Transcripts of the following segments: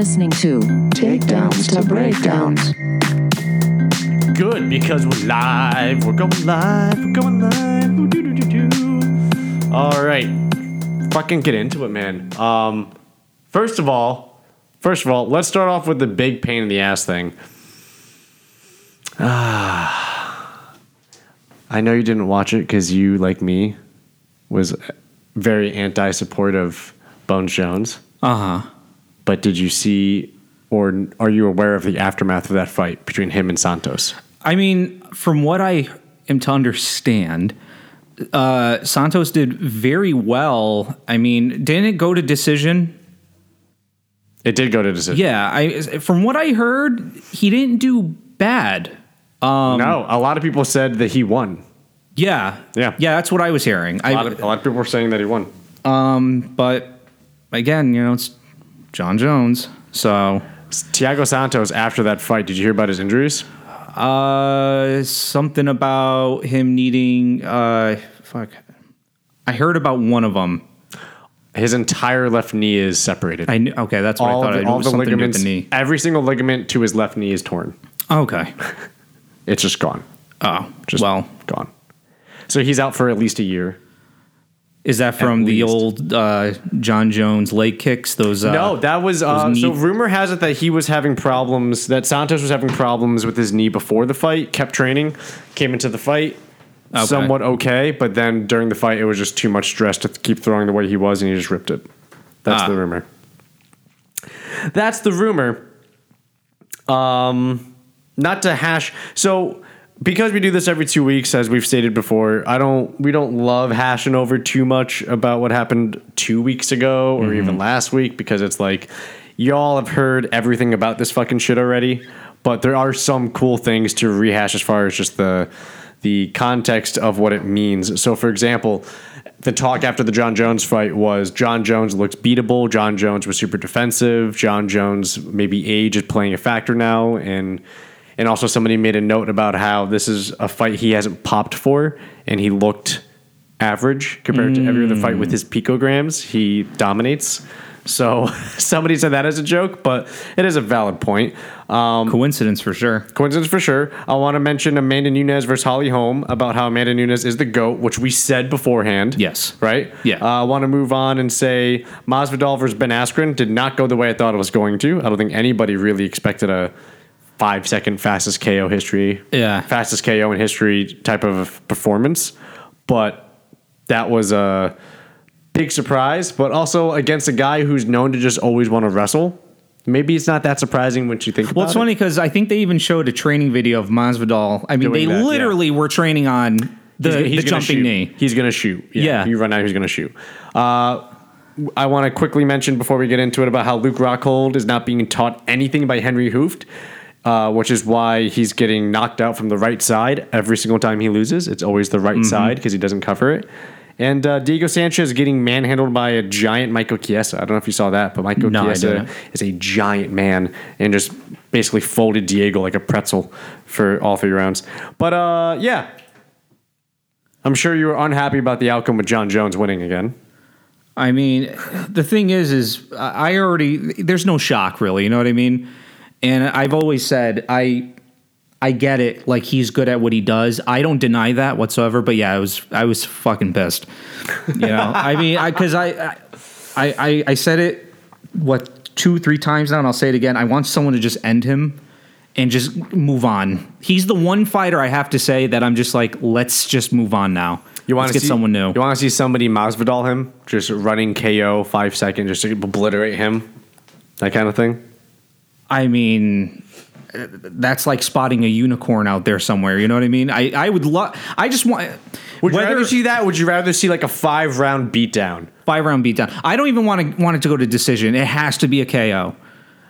You are listening to Takedowns to breakdowns. Good because we're live. We're going live. We're going live. Ooh, doo, doo, doo, doo. All right. Fucking get into it, man. Um, first of all, first of all, let's start off with the big pain in the ass thing. Ah, I know you didn't watch it because you, like me, was very anti-support of Bones Jones. Uh huh. But did you see, or are you aware of the aftermath of that fight between him and Santos? I mean, from what I am to understand, uh, Santos did very well. I mean, didn't it go to decision? It did go to decision. Yeah, I from what I heard, he didn't do bad. no, a lot of people said that he won. Yeah, Yeah. yeah. That's what I was hearing. A lot, I, of, a lot of people were saying that he won. but again, you know, it's Jon Jones. So, Thiago Santos, after that fight, did you hear about his injuries? uh, something about him needing. Uh, fuck. I heard about one of them. His entire left knee is separated. I knew, okay, that's what all I thought. the, it all was the something to do with ligaments, the knee. every single ligament to his left knee is torn. Okay. It's just gone. Oh, Just well, gone. So he's out for at least a year. Is that from the old uh, Jon Jones leg kicks? Those uh, No, that was uh, so. Rumor has it that he was having problems. That Santos was having problems with his knee before the fight. Kept training, came into the fight Okay. somewhat okay, but then during the fight, it was just too much stress to keep throwing the way he was, and he just ripped it. That's Ah. the rumor. That's the rumor. Um, not to hash. So because we do this every two weeks, as we've stated before, I don't. We don't love hashing over too much about what happened two weeks ago or mm-hmm. even last week because it's like y'all have heard everything about this fucking shit already. But there are some cool things to rehash as far as just the the context of what it means. So, for example, the talk after the Jon Jones fight was Jon Jones looks beatable. Jon Jones was super defensive. Jon Jones maybe age is playing a factor now, and and also somebody made a note about how this is a fight he hasn't popped for, and he looked average compared to every other fight with his picograms. He dominates. So somebody said that as a joke, but it is a valid point. Um, coincidence for sure. Coincidence for sure. I want to mention Amanda Nunes versus Holly Holm about how Amanda Nunes is the GOAT, which we said beforehand. Yes. Right? Yeah. Uh, I want to move on and say Masvidal versus Ben Askren did not go the way I thought it was going to. I don't think anybody really expected a five second fastest KO history. Yeah. Fastest KO in history type of performance. But that was a big surprise, but also against a guy who's known to just always want to wrestle. Maybe it's not that surprising once you think about it. Well, it's funny because I think they even showed a training video of Masvidal. I mean, Doing they that, yeah. literally were training on the, He's- he's the jumping shoot. knee. He's gonna shoot. Yeah, Yeah. You run out. He's gonna shoot. Uh, I want to quickly mention before we get into it about how Luke Rockhold is not being taught anything by Henry Hooft, uh, which is why he's getting knocked out from the right side every single time he loses. It's always the right Mm-hmm. side because he doesn't cover it. And uh, Diego Sanchez getting manhandled by a giant Michael Chiesa. I don't know if you saw that, but Michael No, Chiesa is a giant man and just basically folded Diego like a pretzel for all three rounds. But uh, yeah, I'm sure you were unhappy about the outcome with Jon Jones winning again. I mean, the thing is, is I already there's no shock really. You know what I mean? And I've always said I I get it. Like he's good at what he does. I don't deny that whatsoever. But yeah, I was I was fucking pissed. You know, I mean, because I, I I I said it what two three times now, and I'll say it again. I want someone to just end him and just move on. He's the one fighter I have to say that I'm just like, let's just move on now. You want to get see, someone new. You want to see somebody Masvidal him, just running KO five seconds, just to obliterate him, that kind of thing. I mean, that's like spotting a unicorn out there somewhere. You know what I mean? I, I would love. I just want. Would you rather see that? Would you rather see like a five round beatdown? five round beatdown. I don't even want to want it to go to decision. It has to be a KO.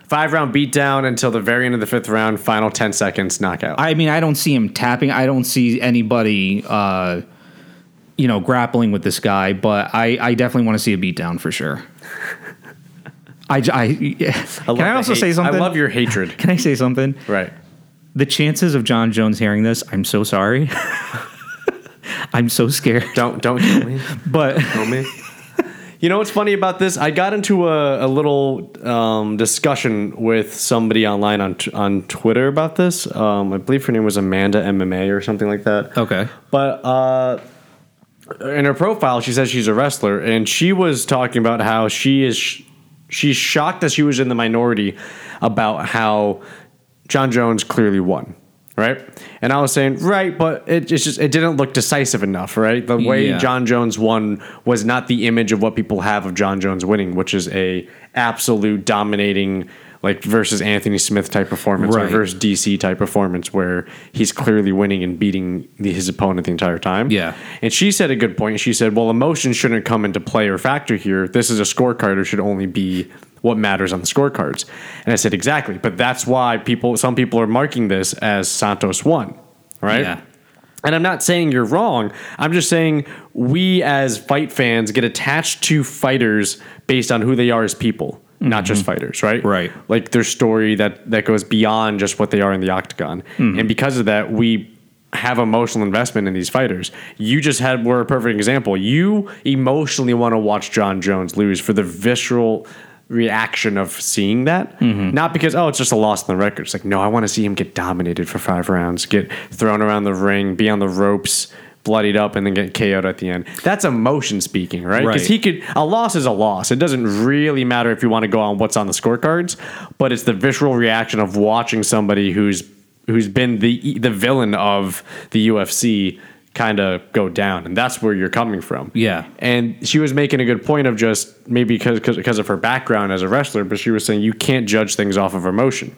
Five round beatdown until the very end of the fifth round, final 10 seconds knockout. I mean, I don't see him tapping. I don't see anybody, uh, you know, grappling with this guy. But I, I definitely want to see a beatdown for sure. I, I- love can I also hate- say something? I love your hatred. Can I say something? right. The chances of Jon Jones hearing this, I'm so sorry. I'm so scared. Don't don't kill me. But Kill me. You know what's funny about this? I got into a, a little um, discussion with somebody online on t- on Twitter about this. Um, I believe her name was Amanda MMA or something like that. Okay. But uh, in her profile, she says she's a wrestler, and she was talking about how she is sh- she's shocked that she was in the minority about how Jon Jones clearly won. Right, and I was saying, right, but it, it's just it didn't look decisive enough, right? The way Yeah. Jon Jones won was not the image of what people have of Jon Jones winning, which is a absolute dominating, like versus Anthony Smith type performance or versus DC type performance, where he's clearly winning and beating the, his opponent the entire time. Yeah. And she said a good point. She said, well, emotion shouldn't come into play or factor here. This is a scorecard. or should only be what matters on the scorecards. And I said, exactly. But that's why people, some people are marking this as Santos won, right? Yeah. And I'm not saying you're wrong. I'm just saying we as fight fans get attached to fighters based on who they are as people, not just mm-hmm. fighters, right? Right. Like their story that that goes beyond just what they are in the octagon. Mm-hmm. And because of that, we have emotional investment in these fighters. You just had were a perfect example. You emotionally want to watch Jon Jones lose for the visceral reaction of seeing that. Mm-hmm. Not because, oh, it's just a loss in the record. It's like, no, I want to see him get dominated for five rounds, get thrown around the ring, be on the ropes, bloodied up, and then get KO'd at the end. That's emotion speaking, right? Because Right. he could, a loss is a loss. It doesn't really matter if you want to go on what's on the scorecards, but it's the visceral reaction of watching somebody who's who's been the the villain of the UFC kind of go down and that's where you're coming from Yeah. and she was making a good point of just maybe because because of her background as a wrestler, but she was saying you can't judge things off of emotion.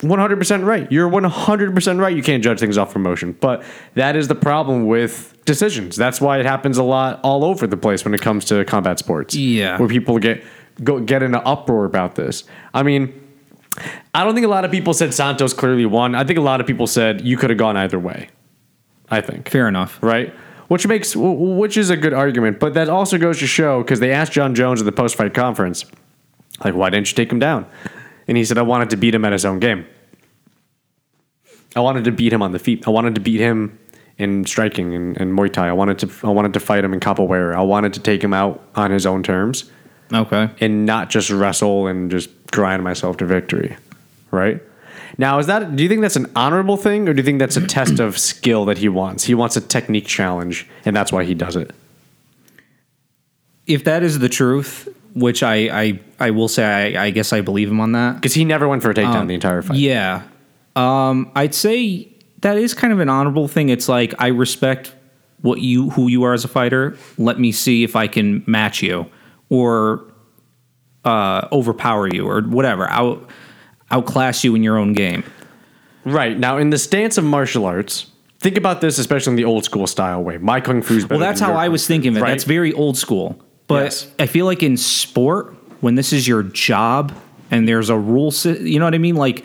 100% right. You're 100% right. You can't judge things off emotion. But that is the problem with decisions. That's why it happens a lot all over the place when it comes to combat sports. Yeah. Where people get go get in an uproar about this. I mean, I don't think a lot of people said Santos clearly won. I think a lot of people said you could have gone either way. I think Fair enough. right? Which makes which is a good argument, but that also goes to show because they asked Jon Jones at the post fight conference, like, why didn't you take him down? And he said, I wanted to beat him at his own game. I wanted to beat him on the feet. I wanted to beat him in striking and, and Muay Thai. I wanted to I wanted to fight him in capoeira. I wanted to take him out on his own terms Okay. and not just wrestle and just grind myself to victory, right? Now, is that? Do you think that's an honorable thing, or do you think that's a test of skill that he wants? He wants a technique challenge, and that's why he does it. If that is the truth, which I I, I will say I, I guess I believe him on that. Because he never went for a takedown the entire fight. Yeah. Um, I'd say that is kind of an honorable thing. It's like I respect what you who you are as a fighter. Let me see if I can match you or uh, overpower you or whatever. Out outclass you in your own game. Right now, in the stance of martial arts, think about this, especially in the old school style way. My kung fu's better. Well, that's how I was thinking of it. right? That's very old school. But Yes. I feel like in sport, when this is your job and there's a rule, you know what I mean? Like,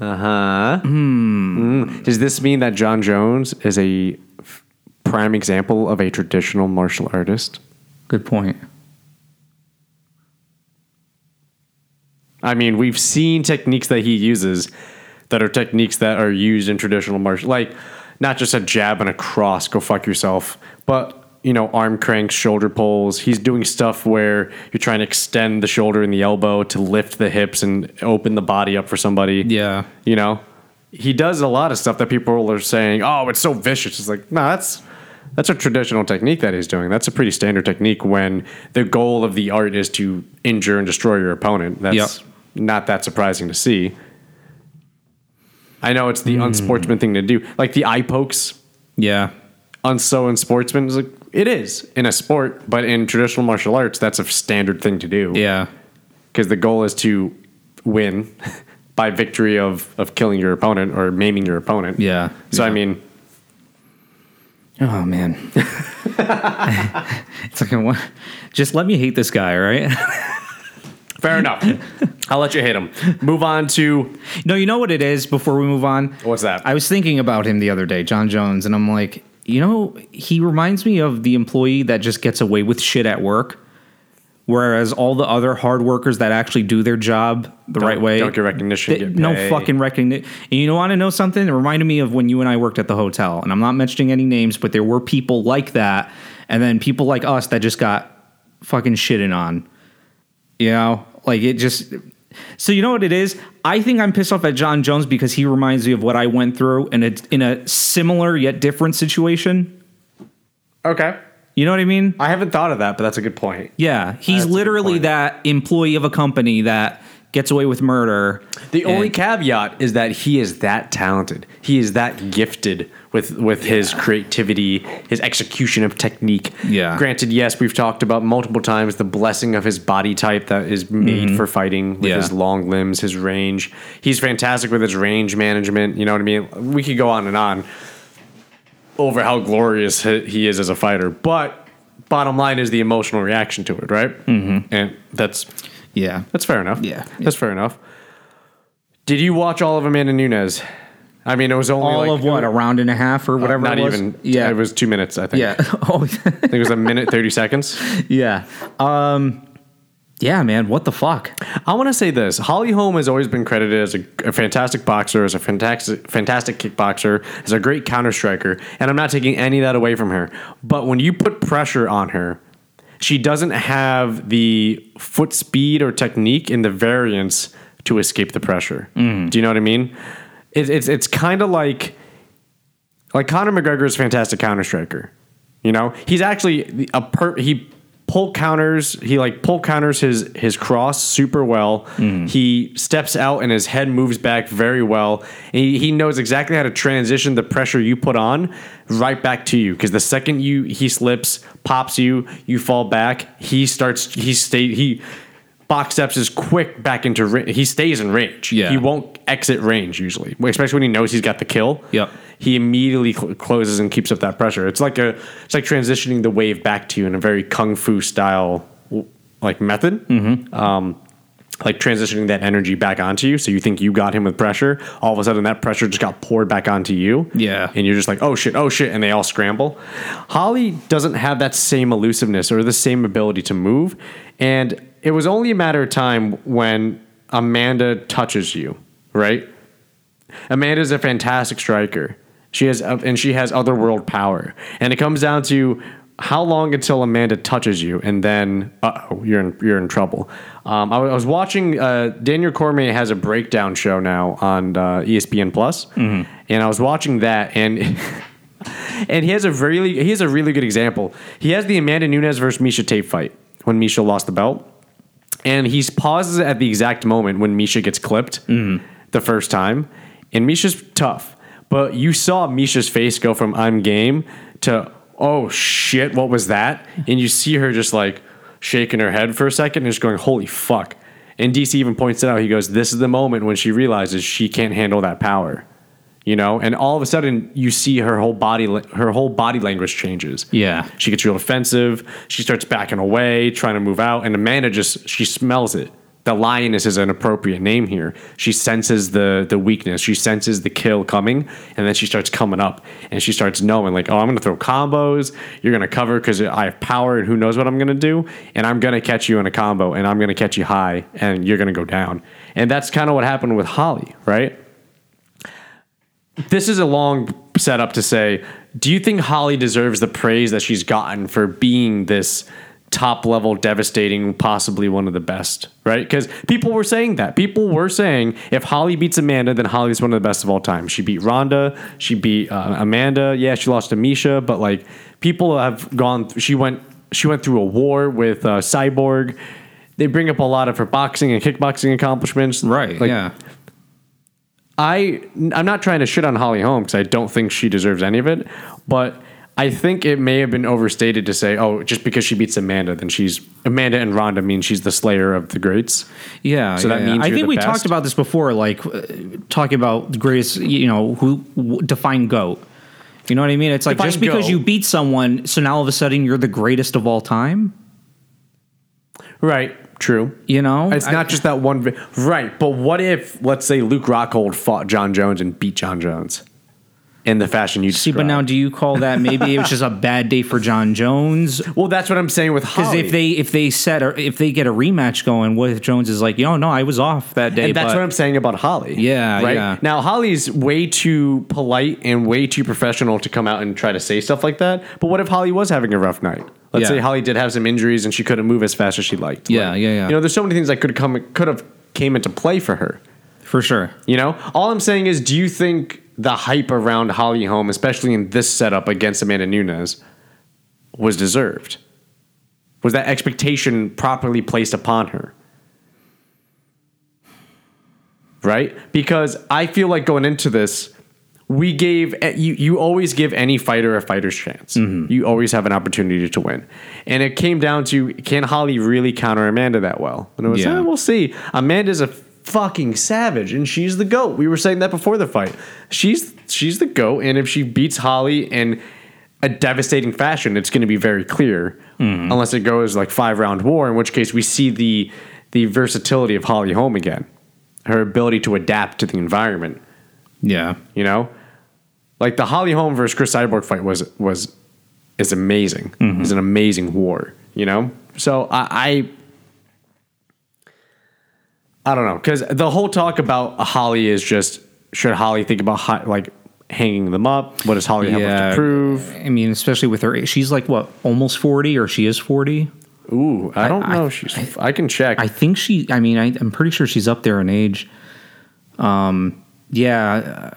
Uh huh. Mm. Does this mean that Jon Jones is a f- prime example of a traditional martial artist? good point. I mean, we've seen techniques that he uses that are techniques that are used in traditional martial, like not just a jab and a cross, go fuck yourself, but you know, arm cranks, shoulder pulls. He's doing stuff where you're trying to extend the shoulder and the elbow to lift the hips and open the body up for somebody. Yeah. You know, he does a lot of stuff that people are saying, "Oh, it's so vicious." It's like, no, that's that's a traditional technique that he's doing. That's a pretty standard technique when the goal of the art is to injure and destroy your opponent. That's Yep. not that surprising to see. I know it's the Hmm. unsportsman thing to do, like the eye pokes. Yeah. On so in sportsman, is like it is in a sport, but in traditional martial arts, that's a standard thing to do Yeah. because the goal is to win by victory of of killing your opponent or maiming your opponent. Yeah. So I mean, Oh man. it's like want, just let me hate this guy, right? fair enough. I'll let you hate him. Move on to no, you know what it is. Before we move on, what's that? I was thinking about him the other day, Jon Jones, and I'm like, you know, he reminds me of the employee that just gets away with shit at work, whereas all the other hard workers that actually do their job the Don't- right way don't get recognition, they- get no fucking recognition. And you know want to know something? It reminded me of when you and I worked at the hotel, and I'm not mentioning any names, but there were people like that, and then people like us that just got fucking shitting on. You know, like it just. So you know what it is? I think I'm pissed off at Jon Jones because he reminds me of what I went through in a in a similar yet different situation. Okay. You know what I mean? I haven't thought of that, but that's a good point. Yeah, he's That's literally that employee of a company that gets away with murder. The only caveat is that he is that talented. He is that gifted with with his creativity, his execution of technique. Yeah. Granted, yes, we've talked about multiple times the blessing of his body type that is made for fighting with Mm-hmm. Yeah. his long limbs, his range. He's fantastic with his range management. You know what I mean? We could go on and on over how glorious he he is as a fighter, but bottom line is the emotional reaction to it, right? Mm-hmm. And that's yeah, that's fair enough. Yeah. That's fair enough. Did you watch all of Amanda Nunes? I mean, it was only all like, of what a round and a half or whatever. Not it was? even. Yeah, it was two minutes. I think. Yeah. Oh, I think it was a minute thirty seconds. yeah. Um, yeah, man. What the fuck? I want to say this: Holly Holm has always been credited as a, a fantastic boxer, as a fantastic, fantastic kickboxer, as a great counter striker, and I'm not taking any of that away from her. But when you put pressure on her, she doesn't have the foot speed or technique in the variance to escape the pressure. Mm. Do you know what I mean? It, it's it's kind of like like Conor McGregor is a fantastic counter striker. You know, he's actually a per he pull counters. He like pull counters his his cross super well. Mm. He steps out and his head moves back very well. And he, he knows exactly how to transition the pressure you put on right back to you. Because the second you he slips, pops you, you fall back. He starts. He stay. He box steps is quick back into ra- he stays in range. Yeah. He won't exit range usually, especially when he knows he's got the kill. Yep. He immediately cl- closes and keeps up that pressure. It's like a it's like transitioning the wave back to you in a very kung fu style like method. Mm-hmm. Um, like transitioning that energy back onto you. So you think you got him with pressure. All of a sudden, that pressure just got poured back onto you. Yeah. And you're just like, oh shit, oh shit. And they all scramble. Holly doesn't have that same elusiveness or the same ability to move. And it was only a matter of time when Amanda touches you, right? Amanda's a fantastic striker. She has, and she has otherworld power. And it comes down to how long until Amanda touches you, and then uh oh, you're in you're in trouble. Um, I, was- watching uh, Daniel Cormier has a breakdown show now on uh, ESPN Plus, and I was watching that, and and he has a really he has a really good example. He has the Amanda Nunes versus Miesha Tate fight when Miesha lost the belt, and he pauses at the exact moment when Miesha gets clipped mm-hmm. the first time, and Miesha's tough, but you saw Miesha's face go from "I'm game" to "Oh shit, what was that?" and you see her just like shaking her head for a second and just going "Holy fuck." And DC even points it out. He goes, "This is the moment when she realizes she can't handle that power." You know, and all of a sudden you see her whole body, her whole body language changes. Yeah. She gets real defensive. She starts backing away, trying to move out. And Amanda just she smells it. The lioness is an appropriate name here. She senses the the weakness. She senses the kill coming, and then she starts coming up, and she starts knowing like, oh, I'm gonna throw combos. You're gonna cover because I have power, and who knows what I'm gonna do. And I'm gonna catch you in a combo, and I'm gonna catch you high, and you're gonna go down. And that's kind of what happened with Holly, right? This is a long setup to say do you think holly deserves the praise that she's gotten for being this top level devastating possibly one of the best right? Because people were saying that. People were saying if holly beats amanda then holly's one of the best of all time. She beat ronda she beat uh, amanda. Yeah she lost to miesha but like people have gone she went she went through a war with uh, cyborg. They bring up a lot of her boxing and kickboxing accomplishments. Right. Like, yeah. I I'm not trying to shit on Holly Holm because I don't think she deserves any of it, but I think it may have been overstated to say, oh, just because she beats Amanda, then she's Amanda and Ronda means she's the slayer of the greats. Yeah, So that yeah, means. I think we best? talked about this before, like uh, talking about the greatest, you know, who w- define goat. You know what I mean? It's like Define just because you beat someone, so now all of a sudden you're the greatest of all time. Right. True. You know, It's I- not just that one. Right. But what if, let's say, Luke Rockhold fought Jon Jones and beat Jon Jones in the fashion you See, but now do you call that maybe it was just a bad day for Jon Jones? well, that's what I'm saying with Because if they if they set or if they get a rematch going, what if Jones is like, yo, no, I was off that day. And that's what I'm saying about Holly. Yeah, Right. yeah. Now Holly's way too polite and way too professional to come out and try to say stuff like that. But what if Holly was having a rough night? Let's Yeah. say Holly did have some injuries and she couldn't move as fast as she liked. Yeah, Like, yeah, yeah. You know, there's so many things that could come could have came into play for her. For sure. You know, all I'm saying is, do you think the hype around Holly Holm, especially in this setup against Amanda Nunes, was deserved? Was that expectation properly placed upon her? Right? Because I feel like going into this, we gave eh, you. You always give any fighter a fighter's chance. You always have an opportunity to win, and it came down to can Holly really counter Amanda that well? And it was, Yeah. eh, we'll see. Amanda's a fucking savage, and she's the goat. We were saying that before the fight. She's she's the goat, and if she beats Holly in a devastating fashion, it's going to be very clear. Unless it goes like five round war, in which case we see the the versatility of Holly Holm again, her ability to adapt to the environment. Yeah. You know, like the Holly Holm versus Cris Cyborg fight was was is amazing. It's an amazing war. You know, so I. I I don't know because the whole talk about Holly is just should Holly think about like hanging them up? What does Holly have to prove? I mean, especially with her, she's like what, almost forty, or she is forty. Ooh, I don't I- know. She's. I, can check. I think she. I mean, I, I'm pretty sure she's up there in age. Um. Yeah.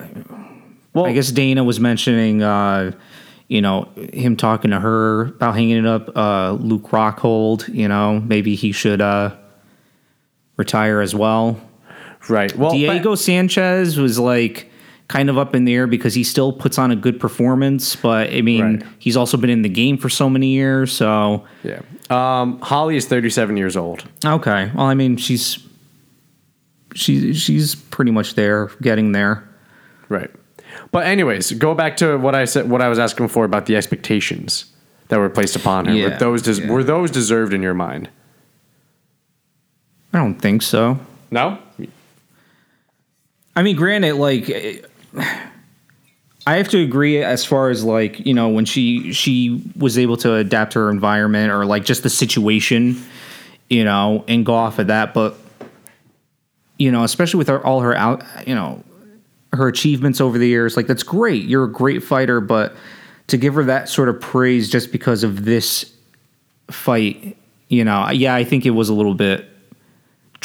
Well, I guess Dana was mentioning, uh, you know, him talking to her about hanging it up. Uh, Luke Rockhold, you know, maybe he should uh, retire as well. right. Well, Diego Sanchez was like kind of up in the air because he still puts on a good performance, but I mean, Right. he's also been in the game for so many years. So yeah. Um, Holly is 37 years old. okay, well, I mean, she's she's she's pretty much there, getting there. Right. But anyways, go back to what I said. What I was asking for about the expectations that were placed upon her. Yeah, were those des- yeah. were those deserved in your mind? I don't think so. No. I mean, granted, like eh, I have to agree as far as like you know when she she was able to adapt her environment or like just the situation, you know, and go off of that. But you know, especially with her, all her out, you know, her achievements over the years, like that's great. You're a great fighter, but to give her that sort of praise just because of this fight, you know, yeah, I think it was a little bit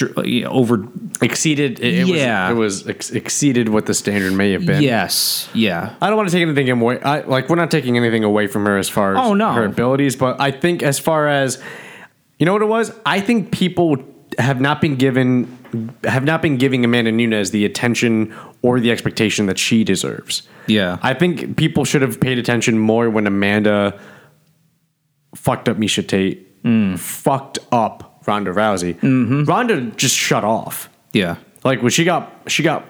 know, uh, over Exceeded. It, it Yeah. Was, it was ex- exceeded what the standard may have been. Yes. Yeah. I don't want to take anything away. I, like we're not taking anything away from her as far as Oh, no. her abilities, but I think as far as you know what it was, I think people have not been given have not been giving Amanda Nunes the attention or the expectation that she deserves. Yeah. I think people should have paid attention more when Amanda fucked up Miesha Tate, Mm. fucked up Ronda Rousey. Mm-hmm. Ronda just shut off. yeah. Like when she got she got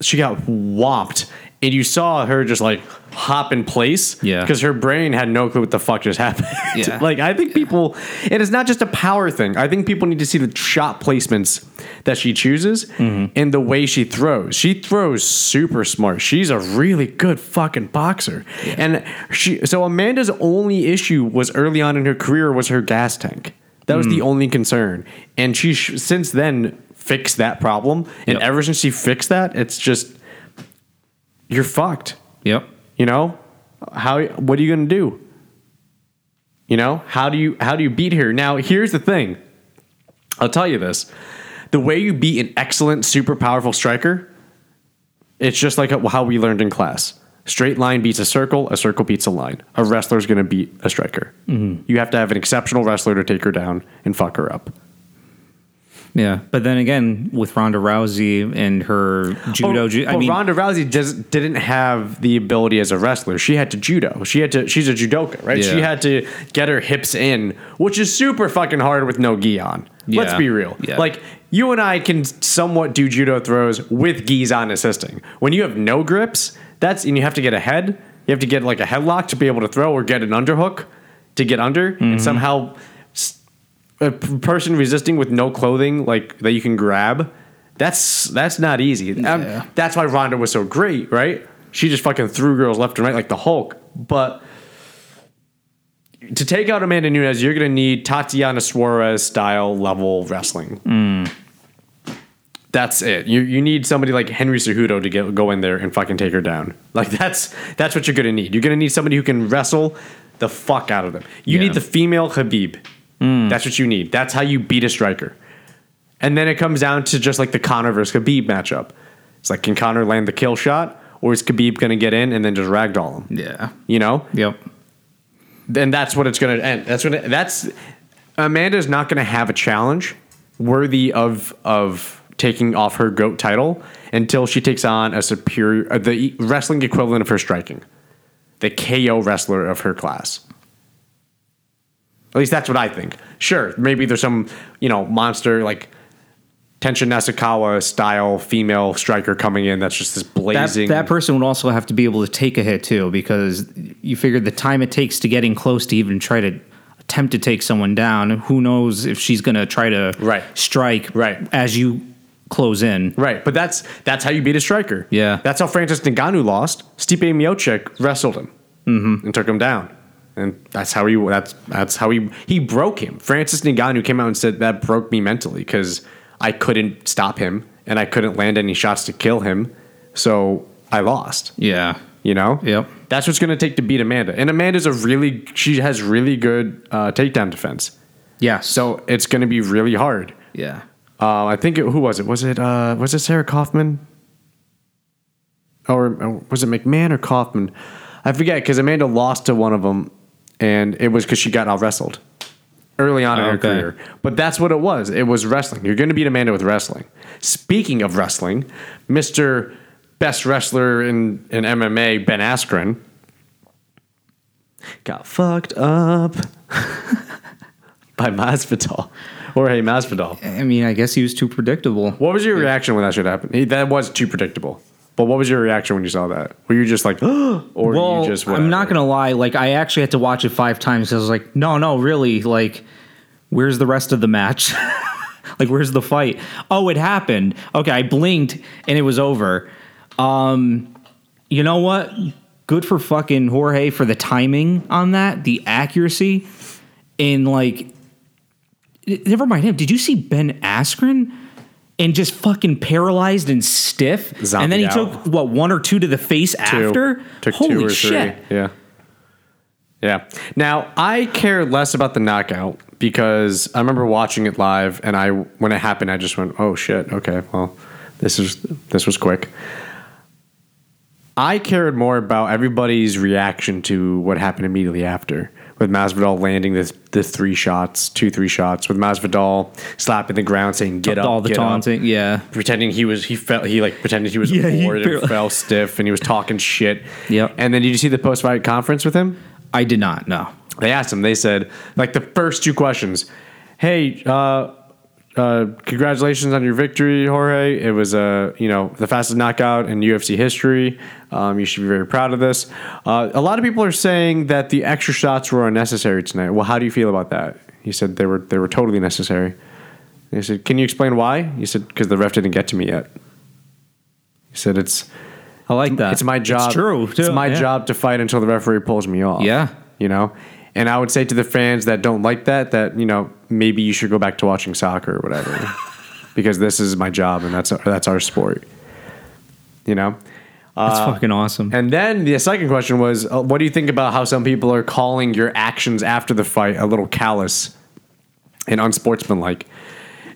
she got whopped, and you saw her just like hop in place. Yeah. because her brain had no clue what the fuck just happened. Yeah. like I think people, and it's not just a power thing. I think people need to see the shot placements that she chooses Mm-hmm. and the way she throws. She throws super smart. She's a really good fucking boxer, Yeah. and she. So Amanda's only issue was early on in her career was her gas tank. That was the Mm. only concern, and she sh- since then fixed that problem. And Yep. ever since she fixed that, it's just you're fucked. Yep. You know how? What are you gonna do? You know how do you how do you beat here? Now here's the thing. I'll tell you this: the way you beat an excellent, super powerful striker, it's just like how we learned in class. Straight line beats a circle, a circle beats a line. A wrestler's going to beat a striker. Mm-hmm. You have to have an exceptional wrestler to take her down and fuck her up. Yeah. But then again, with Ronda Rousey and her judo, Oh, ju- I mean, Ronda Rousey does, didn't have the ability as a wrestler. She had to judo. She had to. She's a judoka, right? She had to get her hips in, which is super fucking hard with no gi on. Let's be real. Yeah. Like you and I can somewhat do judo throws with gis on assisting. When you have no grips, that's and you have to get ahead. You have to get like a headlock to be able to throw, or get an underhook to get under, Mm-hmm. and somehow s- a p- person resisting with no clothing like that you can grab that's that's not easy Um, that's why Ronda was so great right she just fucking threw girls left and right like the Hulk but to take out Amanda Nunes you're gonna need Tatiana Suarez style level wrestling that's it. You you need somebody like Henry Cejudo to get go in there and fucking take her down. Like that's that's what you're gonna need. You're gonna need somebody who can wrestle the fuck out of them. You Yeah. need the female Khabib. That's what you need. That's how you beat a striker. And then it comes down to just like the Conor versus Khabib matchup. It's like, can Conor land the kill shot, or is Khabib going to get in and then just ragdoll him? Yeah. You know, Yep. then that's what it's going to end. That's what that's Amanda's not going to have a challenge worthy of of taking off her goat title until she takes on a superior uh, the wrestling equivalent of her striking, the KO wrestler of her class. At least that's what I think. Sure, maybe there's some you know monster like Tenshin Nasukawa style female striker coming in that's just this That, blazing. that person would also have to be able to take a hit too, because you figure the time it takes to getting close to even try to attempt to take someone down. Who knows if she's going to try to Right. strike Right. as you close in. Right, but that's that's how you beat a striker. Yeah. that's how Francis Ngannou lost. Stipe Miocic wrestled him mm-hmm. and took him down, and that's how he that's that's how he he broke him. Francis Ngannou came out and said that broke me mentally because I couldn't stop him and I couldn't land any shots to kill him, so I lost. Yeah. You know. Yep. That's what's going to take to beat Amanda, and Amanda's a really she has really good uh, takedown defense, Yeah. so it's going to be really hard. yeah. Uh, I think it, who was it? Was it uh, was it Sarah Kaufman? Or uh, was it McMahon or Kaufman? I forget because Amanda lost to one of them, and it was because she got out wrestled early on in her oh, career. But that's what it was. It was wrestling. You're going to beat Amanda with wrestling. Speaking of wrestling, Mister Best Wrestler in in MMA, Ben Askren, got fucked up by Masvidal. Or hey, Masvidal. I mean, I guess he was too predictable. What was your reaction when that should happen? He, that was too predictable. But what was your reaction when you saw that? Were you just like, or well, you just? Went? I'm not gonna lie. Like, I actually had to watch it five times. I was like, no, no, really. Like, where's the rest of the match? like, where's the fight? Oh, it happened. Okay, I blinked and it was over. Um, you know what? Good for fucking Jorge for the timing on that, the accuracy, and like, never mind him. Did you see Ben Askren? And just fucking paralyzed and stiff, and then he Zombied took what one or two to the face Two. after. Took Holy two or shit! three. Yeah. Yeah. Now I care less about the knockout because I remember watching it live, and I when it happened, I just went, "Oh shit! Okay, well, this is this was quick." I cared more about everybody's reaction to what happened immediately after, with Masvidal landing the the three shots, two three shots, with Masvidal slapping the ground, saying "Get up!" all the get up," taunting. Yeah. pretending he was he felt he like pretended he was Yeah, he bored and barely- fell stiff, and he was talking shit. Yep. And then did you see the post fight conference with him? I did not No. They asked him. They said like the first two questions. Hey, uh, uh, congratulations on your victory, Jorge. It was uh, you know the fastest knockout in UFC history. Um, you should be very proud of this. Uh, a lot of people are saying that the extra shots were unnecessary tonight. Well, how do you feel about that? He said they were they were totally necessary. They said, "Can you explain why?" He said, "Because the ref didn't get to me yet." He said, "It's I like that. it's my job. It's true. It's my yeah. job to fight until the referee pulls me off. Yeah. You know? And I would say to the fans that don't like that, that, you know, maybe you should go back to watching soccer or whatever. because this is my job and that's our, that's our sport. You know? That's fucking awesome. And then the second question was, uh, what do you think about how some people are calling your actions after the fight a little callous and unsportsmanlike?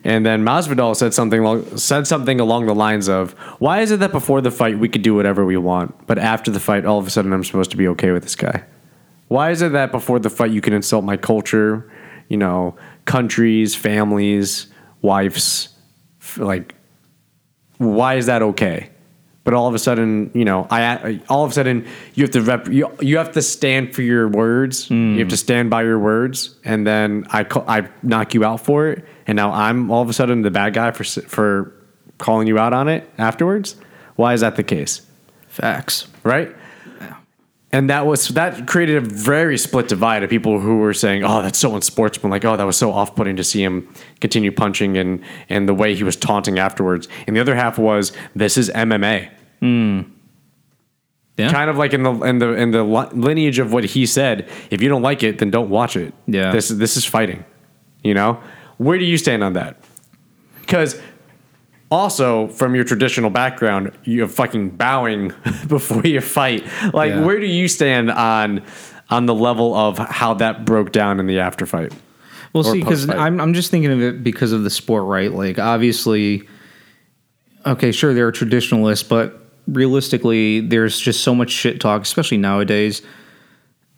And then Masvidal said something along, said something along the lines of, "Why is it that before the fight we could do whatever we want, but after the fight all of a sudden I'm supposed to be okay with this guy? Why is it that before the fight you can insult my culture, you know, countries, families, wives, like why is that okay? But all of a sudden, you know, I all of a sudden you have to rep, you, you have to stand for your words. You have to hmm. stand by your words, and then I call, I knock you out for it, and now I'm all of a sudden the bad guy for for calling you out on it afterwards. Why is that the case? Facts. Right? And that was that created a very split divide of people who were saying, "Oh, that's so unsportsmanlike. Oh, that was so off-putting to see him continue punching and and the way he was taunting afterwards." And the other half was, "This is MMA." Yeah. Kind of like in the in the in the lineage of what he said. If you don't like it, then don't watch it. Yeah. This is this is fighting. You know, where do you stand on that? Because Also, from your traditional background, you're fucking bowing before you fight. Like, Yeah. where do you stand on on the level of how that broke down in the after fight? Well, see, because. I'm I'm just thinking of it because of the sport, right? Like, obviously, okay, sure, there are traditionalists, but realistically, there's just so much shit talk, especially nowadays.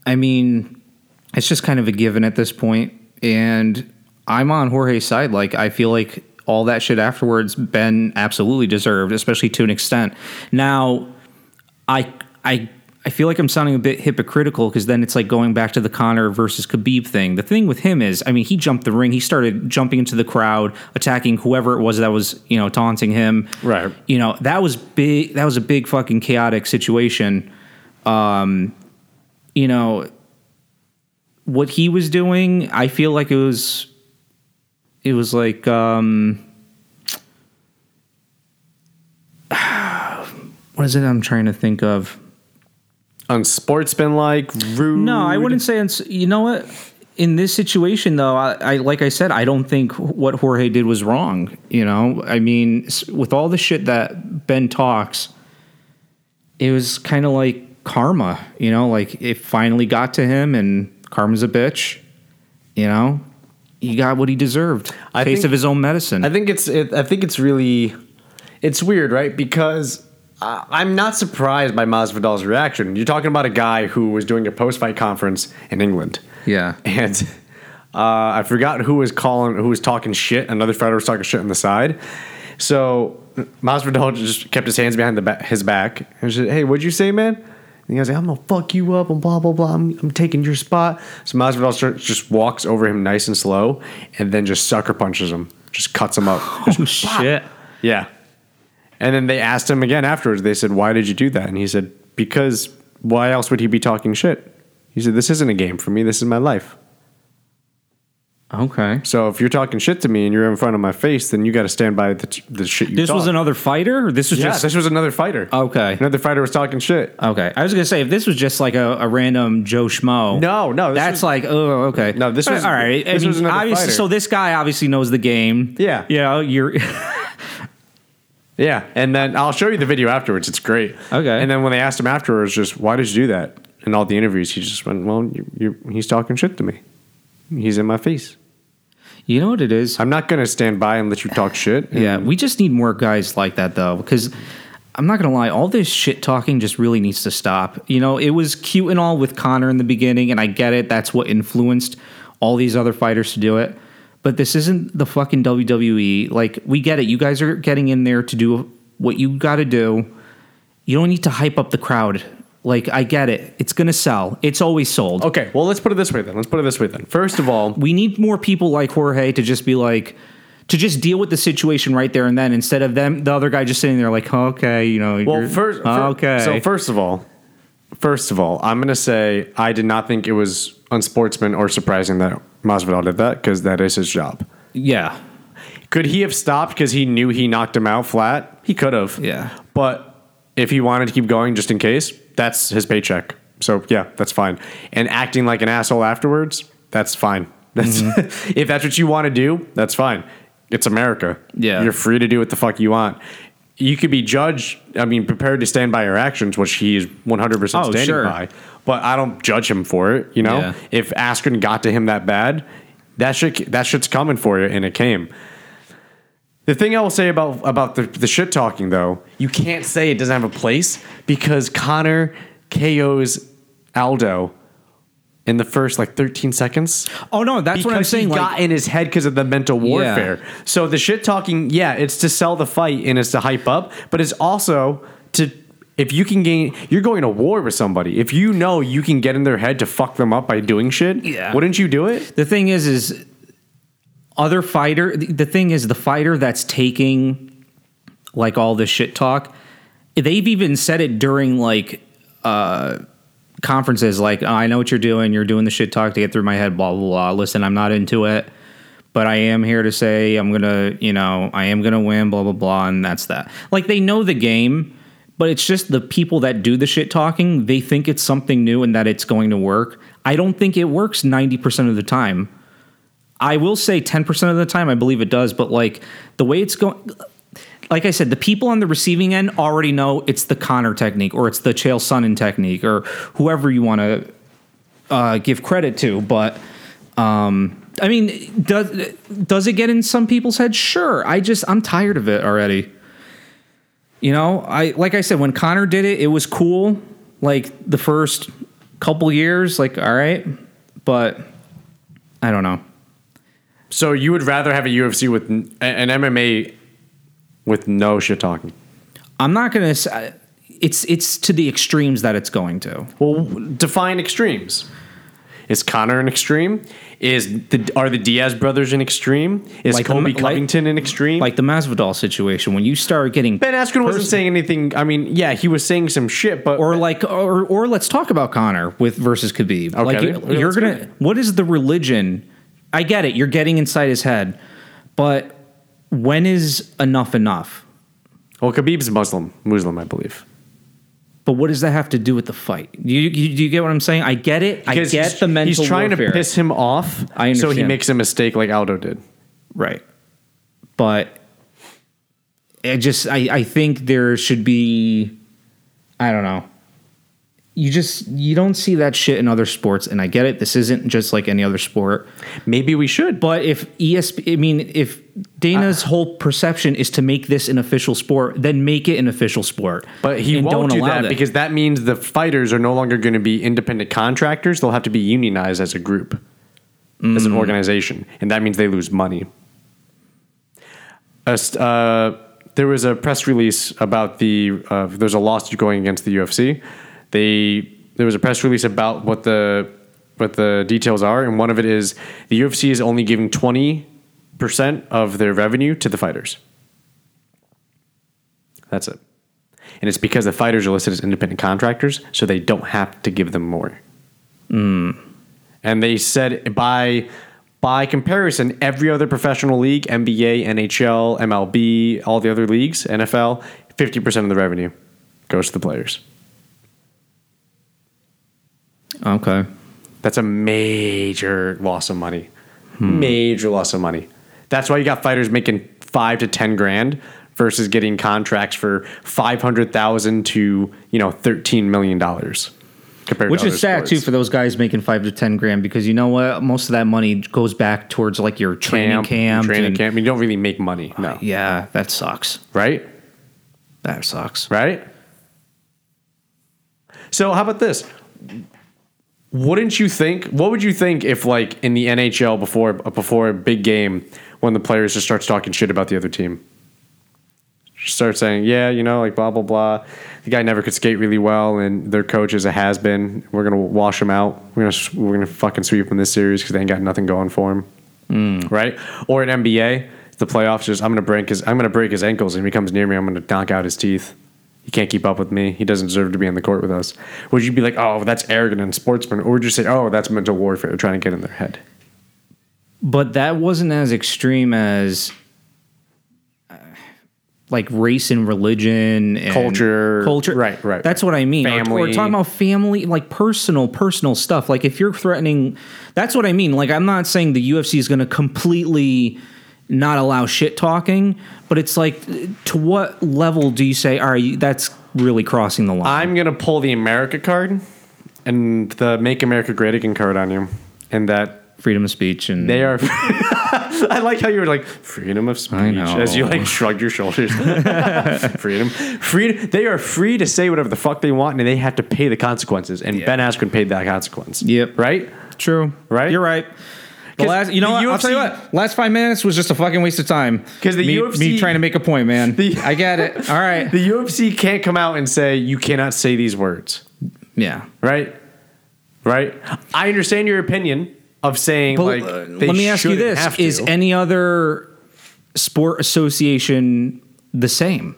I mean, it's just kind of a given at this point, and I'm on Jorge's side. Like, I feel like all that shit afterwards, Ben absolutely deserved, especially to an extent. Now, I I I feel like I'm sounding a bit hypocritical because then it's like going back to the Conor versus Khabib thing. The thing with him is, I mean, he jumped the ring. He started jumping into the crowd, attacking whoever it was that was, you know, taunting him. Right. You know, that was big. That was a big fucking chaotic situation. Um, you know, what he was doing, I feel like it was, it was like, um, what is it I'm trying to think of? Unsportsmanlike, rude. No, I wouldn't say. You know what? In this situation, though, I, I like I said, I don't think what Jorge did was wrong. You know, I mean, with all the shit that Ben talks, it was kind of like karma. You know, like it finally got to him, and karma's a bitch. You know, he got what he deserved. I Taste think- of his own medicine. I think it's it, I think it's really it's weird, right? Because uh, I'm not surprised by Masvidal's reaction. You're talking about a guy who was doing a post-fight conference in England, yeah. and uh, I forgot who was calling, who was talking shit. Another fighter was talking shit on the side. So Masvidal just kept his hands behind the ba- his back and said, "Hey, what'd you say, man?" And he goes, "I'm gonna fuck you up and blah blah blah. I'm, I'm taking your spot." So Masvidal starts, just walks over him nice and slow, and then just sucker punches him, just cuts him up. Oh shit. yeah. And then they asked him again afterwards. They said, "Why did you do that?" And he said, "Because why else would he be talking shit?" He said, "This isn't a game for me. This is my life." Okay. So if you're talking shit to me and you're in front of my face, then you got to stand by the, the shit you This talk. was another fighter. Or this was yeah. just this was another fighter. okay. Another fighter was talking shit. Okay, I was gonna say if this was just like a, a random Joe Schmo. No, no, that's was- like oh okay. No, this was- all right. I this mean, was another obviously, fighter. so this guy obviously knows the game. Yeah. you know you're Yeah, and then I'll show you the video afterwards. It's great. Okay. And then when they asked him afterwards, just why did you do that? In all the interviews, he just went, "Well, you, you, he's talking shit to me. He's in my face. You know what it is. I'm not gonna stand by and let you talk shit." Yeah, we just need more guys like that though, because I'm not gonna lie, all this shit talking just really needs to stop. You know, it was cute and all with Conor in the beginning, and I get it. That's what influenced all these other fighters to do it. But this isn't the fucking WWE. Like, we get it. You guys are getting in there to do what you got to do. You don't need to hype up the crowd. Like, I get it. It's gonna sell. It's always sold. Okay, well, let's put it this way then. Let's put it this way then. First of all, we need more people like Jorge to just be like to just deal with the situation right there and then instead of them the other guy just sitting there like okay you know well, first, fir- okay So first of all, first of all, I'm gonna say I did not think it was unsportsman or surprising that Masvidal did that because that is his job. yeah Could he have stopped because he knew he knocked him out flat? He could have. Yeah. But if he wanted to keep going just in case, that's his paycheck. So yeah, that's fine. And acting like an asshole afterwards, that's fine. That's mm-hmm. if that's what you want to do, that's fine. It's America. Yeah. You're free to do what the fuck you want. You could be judged, I mean, prepared to stand by your actions, which he is 100% Oh, standing sure. by. But I don't judge him for it, you know? Yeah. If Askren got to him that bad, that shit that shit's coming for you and it came. The thing I will say about about the, the shit talking though, you can't say it doesn't have a place because Conor KO's Aldo in the first like 13 seconds. oh no that's what i'm saying he like got in his head because of the mental warfare. So the shit talking, yeah, it's to sell the fight and it's to hype up, but it's also to if you can gain, you're going to war with somebody. If you know you can get in their head to fuck them up by doing shit, Yeah. wouldn't you do it? the thing is is other fighter the thing is the fighter that's taking like all this shit talk they've even said it during like uh conferences like "Oh, i know what you're doing. You're doing the shit talk to get through my head blah blah blah. Listen i'm not into it but i am here to say i'm gonna you know i am gonna win blah blah blah and that's that. Like they know the game but it's just the people that do the shit talking they think it's something new and that it's going to work. I don't think it works 90% of the time I will say 10% of the time I believe it does, but like the way it's going like I said, the people on the receiving end already know it's the Conor technique or it's the Chael Sonnen technique or whoever you want to uh, give credit to. But um, I mean, does does it get in some people's heads? Sure. I just I'm tired of it already. You know, I like I said when Conor did it, it was cool. Like the first couple years, like all right, but I don't know. So you would rather have a UFC with n- an MMA with no shit talking? I'm not gonna. say It's it's to the extremes that it's going to. Well, define extremes. Is Conor an extreme? Is the are the Diaz brothers an extreme? Is Like the- Colby like- Covington an extreme? Like the Masvidal situation, when you start getting Ben Askren wasn't saying anything. I mean, yeah, he was saying some shit, but or like or or let's talk about Conor with versus Khabib. like Okay, yeah, you're gonna what is the religion? I get it. You're getting inside his head, but when is enough enough? well, Khabib's Muslim, Muslim, I believe. But what does that have to do with the fight? Do you, you, do you get what I'm saying? I get it. I get the mental He's trying warfare. to piss him off, I so he makes a mistake like Aldo did. Right. But I just I, I think there should be I don't know. You just you don't see that shit in other sports and I get it. This isn't just like any other sport. Maybe we should. But if ESP I mean if Dana's whole perception is to make this an official sport, then make it an official sport. But he won't do allow that because that means the fighters are no longer going to be independent contractors. They'll have to be unionized as a group, as an organization, and that means they lose money. Uh, there was a press release about the uh, there's a lawsuit going against the UFC. They there was a press release about what the what the details are, and one of it is the UFC is only giving twenty percent of their revenue to the fighters. That's it. And it's because the fighters are listed as independent contractors, so they don't have to give them more. Hmm. And they said by by comparison, every other professional league, NBA, NHL, MLB, all the other leagues, NFL, 50% of the revenue goes to the players. Okay. That's a major loss of money. Major loss of money. That's why you got fighters making five to ten grand versus getting contracts for five hundred thousand to you know thirteen million dollars. Compared Which to is other sad too for those guys making five to ten grand because you know what? Most of that money goes back towards like your training camp. training and- camp. You don't really make money, uh, no. Yeah, that sucks. Right, That sucks. right. So how about this? Wouldn't you think? What would you think if, like, in the NHL before before a big game, when the players just starts talking shit about the other team, start saying, "Yeah, you know, like blah blah blah." The guy never could skate really well, and their coach is a has been. We're gonna wash him out. We're gonna we're gonna fucking sweep him this series because they ain't got nothing going for him, mm. right? Or in NBA, the playoffs, just I'm gonna break his I'm gonna break his ankles, and if he comes near me, I'm gonna knock out his teeth. He can't keep up with me. He doesn't deserve to be on the court with us. Would you be like, "Oh, that's arrogant and sportsman," or would you say, "Oh, that's mental warfare, trying to get in their head"? But that wasn't as extreme as uh, like race and religion and Culture. Culture. Right, right. That's what I mean. Or- Or, Family. talking about family, like personal, personal stuff. Like if you're threatening, that's what I mean. Like I'm not saying the UFC is going to completely not allow shit talking, but it's like to what level do you say, all right, that's really crossing the line? I'm gonna pull the America card and the Make America Great Again card on you, and that Freedom of speech and they are. I like how you were like freedom of speech as you like shrugged your shoulders. freedom, freedom. They are free to say whatever the fuck they want, and they have to pay the consequences. And Ben Askren paid that consequence. Yep. Right. True. Right? You're right. The 'Cause last, you know the what? I'll tell you what. Last five minutes was just a fucking waste of time. 'Cause the me, UFC me trying to make a point, man. The- I get it. All right. The UFC can't come out and say you cannot say these words. yeah. Right. Right. I understand your opinion of saying But like. uh, they let me ask you this: Is any other sport association the same?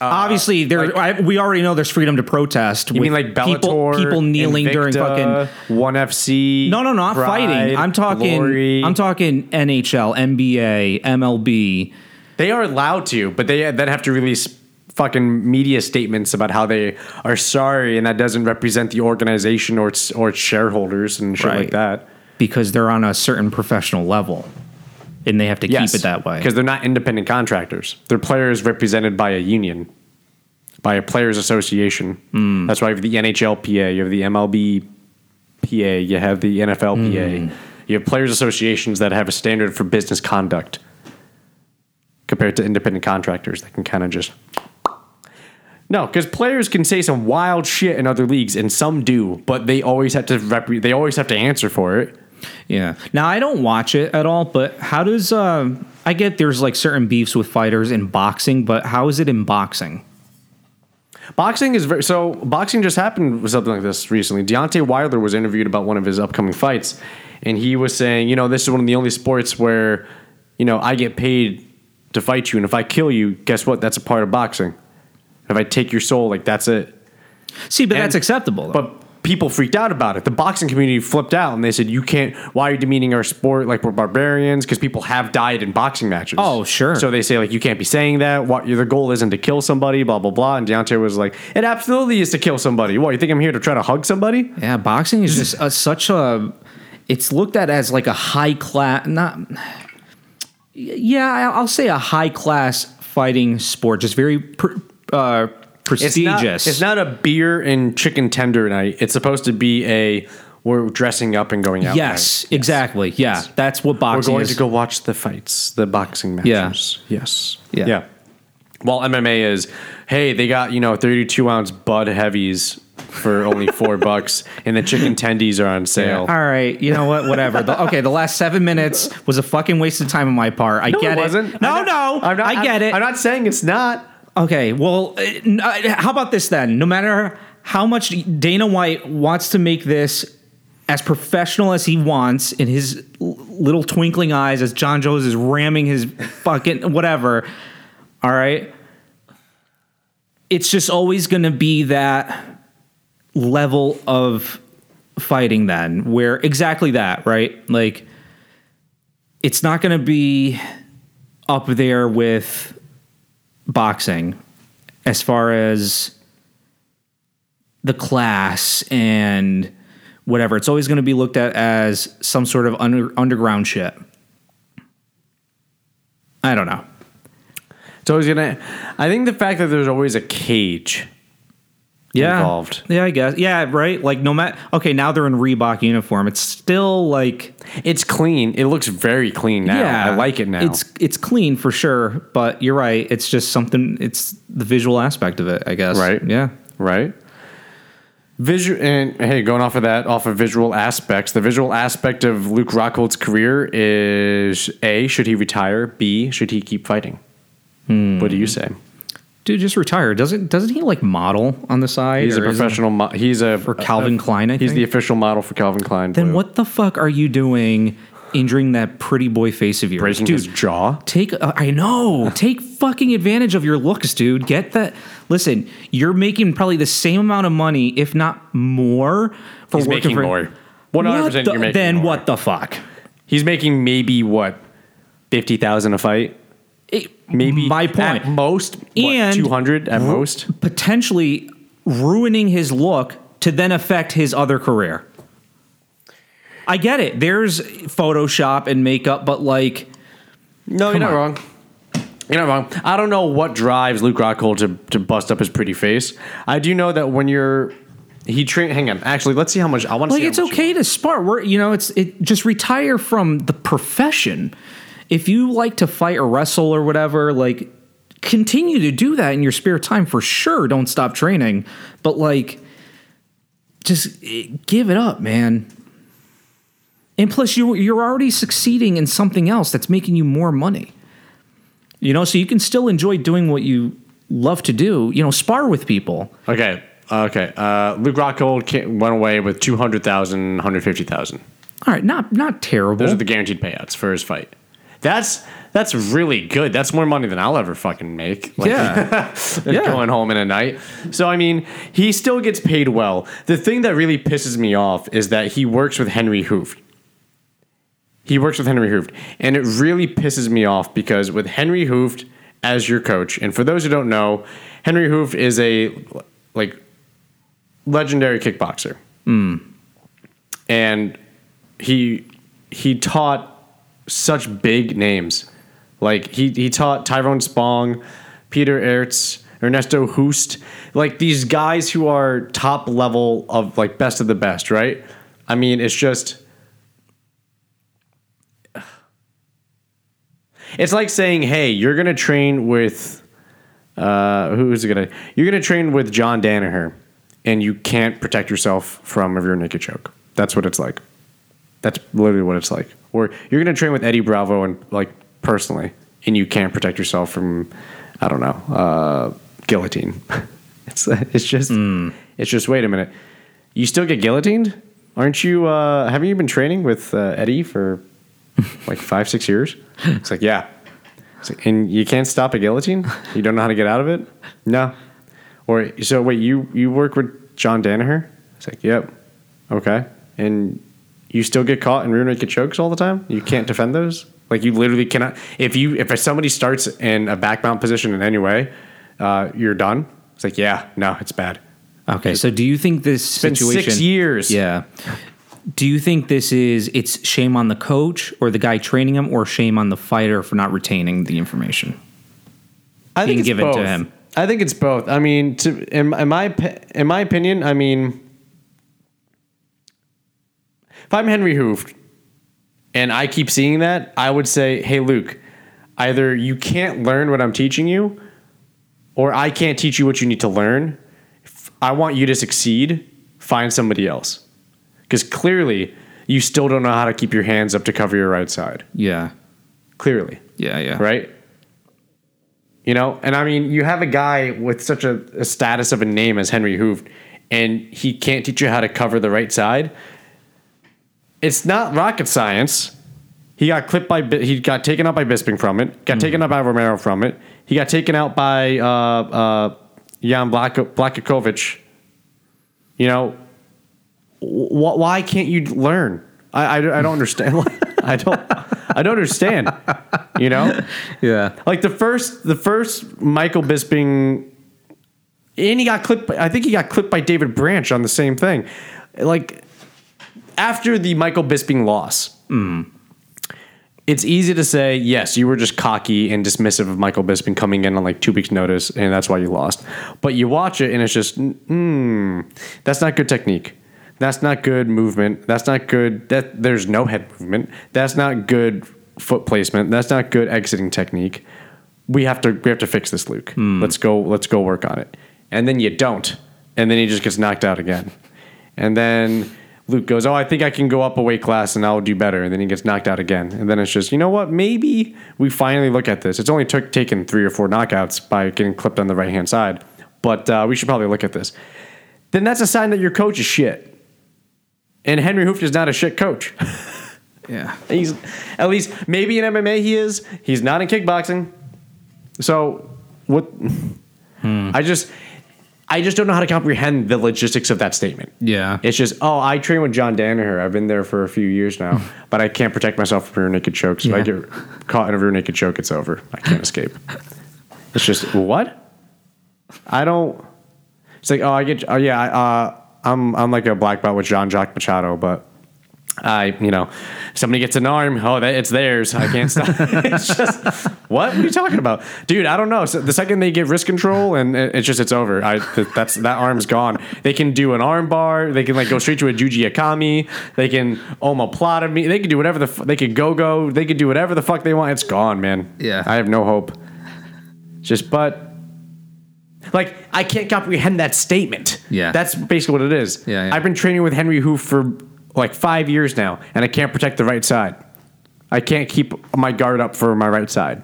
Obviously, there. Uh, like- I, we already know there's freedom to protest. You mean like Bellator, people, people kneeling during fucking One FC? No, no, no not Pride, fighting. I'm talking. Glory. I'm talking NHL, NBA, MLB. They are allowed to, but they then have to release fucking media statements about how they are sorry, and that doesn't represent the organization or its or its shareholders and shit Right. like that. because they're on a certain professional level. And they have to Yes, keep it that way. because they're not independent contractors. They're players represented by a union, by a players association. Hmm. That's why you have the NHLPA, you have the MLBPA, you have the NFLPA. Hmm. You have players associations that have a standard for business conduct compared to independent contractors that can kind of just. No, because players can say some wild shit in other leagues, and some do, but they always have to rep- they always have to answer for it. Yeah. Now I don't watch it at all, but how does um I get there's like certain beefs with fighters in boxing, but how is it in boxing? Boxing is very so. Boxing just happened with something like this recently. Deontay Wilder was interviewed about one of his upcoming fights, and he was saying, you know, this is one of the only sports where, you know, I get paid to fight you, and if I kill you, guess what? That's a part of boxing. If I take your soul, like that's it. See, but And- that's acceptable. Though. But people freaked out about it. The boxing community flipped out, and they said, "You can't. Why are you demeaning our sport? Like we're barbarians?" Because people have died in boxing matches. Oh, sure. So they say like you can't be saying that. What the goal isn't to kill somebody. Blah blah blah. And Deontay was like, "It absolutely is to kill somebody. What you think I'm here to try to hug somebody?" yeah, boxing is just a, such a it's looked at as like a high class not yeah, I- I'll say a high class fighting sport, just very pr- uh It's not, prestigious. it's not a beer and chicken tender night. It's supposed to be a we're dressing up and going out. Yes, night. exactly. Yeah, that's what boxing. We're going is. to go watch the fights, the boxing Yeah. matches. Yes. Yeah. Yeah. While MMA is, hey, they got, you know, 32 ounce Bud Heavies for only four bucks, and the chicken tendies are on sale. All right, you know what? Whatever. The, okay, the last seven minutes was a fucking waste of time on my part. I No, get it wasn't. No, I'm not- no, I'm not, I get I'm, it. I'm not saying it's not. Okay, well, uh, uh, how about this then? No matter how much Dana White wants to make this as professional as he wants in his little twinkling eyes as Jon Jones is ramming his fucking whatever, all right? It's just always going to be that level of fighting then where exactly that, right? Like it's not going to be up there with boxing as far as the class and whatever. It's always going to be looked at as some sort of under, underground shit. I don't know. It's always gonna. I think the fact that there's always a cage Yeah. involved. Yeah, I guess. Yeah, right. Like no matter. Okay, now they're in Reebok uniform. It's still like It's clean. It looks very clean now. yeah, I like it now. It's it's clean for sure, but you're right. It's just something. It's the visual aspect of it, I guess. Right. Yeah. right? Visual and hey, going off of that, off of visual aspects, the visual aspect of Luke Rockhold's career is A, should he retire? B, should he keep fighting? Hmm. What do you say? Dude, just retire. Doesn't doesn't he like model on the side? He's a or is it- professional. Mo- he's a For Calvin Klein, I He's think? the official model for Calvin Klein. Then Blue. what the fuck are you doing, injuring that pretty boy face of yours, Breaking dude? his jaw. Take, uh, I know. Take fucking advantage of your looks, dude. Get that. Listen, you're making probably the same amount of money, if not more, for He's working making for. more. One hundred percent. the- You're making Then more. what the fuck? He's making maybe what fifty thousand a fight. It- Maybe my point. at most. And- two hundred at most. Potentially ruining his look to then affect his other career. I get it. There's Photoshop and makeup, but like, No, you're not on. wrong. You're not wrong. I don't know what drives Luke Rockhold to, to bust up his pretty face. I do know that when you're he train. Hang on. Actually, let's see how much I want to. like it's okay to spar. We're, you know, it's it. Just retire from the profession. If you like to fight or wrestle or whatever, like continue to do that in your spare time for sure. Don't stop training, but like, just eh, give it up, man. And plus, you you're already succeeding in something else that's making you more money. You know, so you can still enjoy doing what you love to do. You know, spar with people. Okay. Okay. Uh, Luke Rockhold ca- went away with 200,000, 150,000. All right, not not terrible. Those are the guaranteed payouts for his fight. That's that's really good. That's more money than I'll ever fucking make. Like, yeah. Yeah. going home in a night. So I mean, he still gets paid well. The thing that really pisses me off is that he works with Henry Hooft. He works with Henry Hooft, and it really pisses me off because with Henry Hooft as your coach, and for those who don't know, Henry Hooft is a like legendary kickboxer, hmm. and he he taught such big names. Like he he taught Tyrone Spong, Peter Aerts, Ernesto Hoost, like these guys who are top level of like best of the best, right? I mean, it's just It's like saying, "Hey, you're going to train with uh who's going to You're going to train with John Danaher and you can't protect yourself from a rear naked choke." That's what it's like. That's literally what it's like. Or you're going to train with Eddie Bravo and like personally and you can't protect yourself from I don't know, uh guillotine. it's it's just it's just wait a minute. You still get guillotined? Aren't you uh haven't you been training with uh, Eddie for like 5 6 years? It's like, yeah. It's like, and you can't stop a guillotine? You don't know how to get out of it? No. Or so wait, you you work with John Danaher? It's like, yep. Okay. And you still get caught in rear naked chokes all the time? You can't defend those? Like you literally cannot if you if somebody starts in a back mount position in any way, uh, you're done. It's like, yeah, no, it's bad. Okay, so do you think this situation? six years. Yeah. Do you think this is it's shame on the coach or the guy training him, or shame on the fighter for not retaining the information? I being it's both. I think it's both. I mean, to in, in my in my opinion, I mean, if I'm Henry Hooft and I keep seeing that, I would say, "Hey, Luke, either you can't learn what I'm teaching you, or I can't teach you what you need to learn. If I want you to succeed. Find somebody else, because clearly you still don't know how to keep your hands up to cover your right side. Yeah. Clearly." Yeah. Yeah. right? You know, and I mean, you have a guy with such a, a status of a name as Henry Hooft, and he can't teach you how to cover the right side. It's not rocket science. He got clipped by, he got taken out by Bisping from it, got taken out by Romero from it. He got taken out by uh, uh, Jan Blak- Blakakovic. You know, wh- why can't you learn? I, I, I don't understand. I don't I don't understand. You know, Yeah. like the first the first Michael Bisping, and he got clipped. by- I think he got clipped by David Branch on the same thing. Like after the Michael Bisping loss. It's easy to say, yes, you were just cocky and dismissive of Michael Bisping coming in on like two weeks' notice, and that's why you lost. But you watch it, and it's just, mm, that's not good technique. That's not good movement. That's not good. That there's no head movement. That's not good foot placement. That's not good exiting technique. We have to we have to fix this, Luke. Let's go. Let's go work on it. And then you don't, and then he just gets knocked out again. And then Luke goes, "Oh, I think I can go up a weight class and I'll do better." And then he gets knocked out again. And then it's just, you know what? Maybe we finally look at this. It's only took taken three or four knockouts by getting clipped on the right hand side, but uh, we should probably look at this. Then that's a sign that your coach is shit. And Henry Hooft is not a shit coach. Yeah. He's at least maybe in MMA he is. He's not in kickboxing. So what? I just I just don't know how to comprehend the logistics of that statement. Yeah. It's just oh I train with John Danaher. I've been there for a few years now, but I can't protect myself from rear naked chokes. If I get caught in a rear naked choke, it's over. I can't escape. It's just what? I don't. It's like oh I get oh yeah I, uh, I'm I'm like a black belt with Jean Jacques Machado, but I you know somebody gets an arm oh that it's theirs I can't stop. it's just what? What are you talking about, dude? I don't know. So the second they get wrist control and it- it's just it's over. I th- that's that arm's gone. They can do an arm bar. They can like go straight to a Juji Gatame. They can omoplatomy. They can do whatever the f- they could go go. They could do whatever the fuck they want. It's gone, man. Yeah. I have no hope. Just but like I can't comprehend that statement. Yeah. That's basically what it is. Yeah, yeah. I've been training with Henry Hooft for like five years now, and I can't protect the right side. I can't keep my guard up for my right side.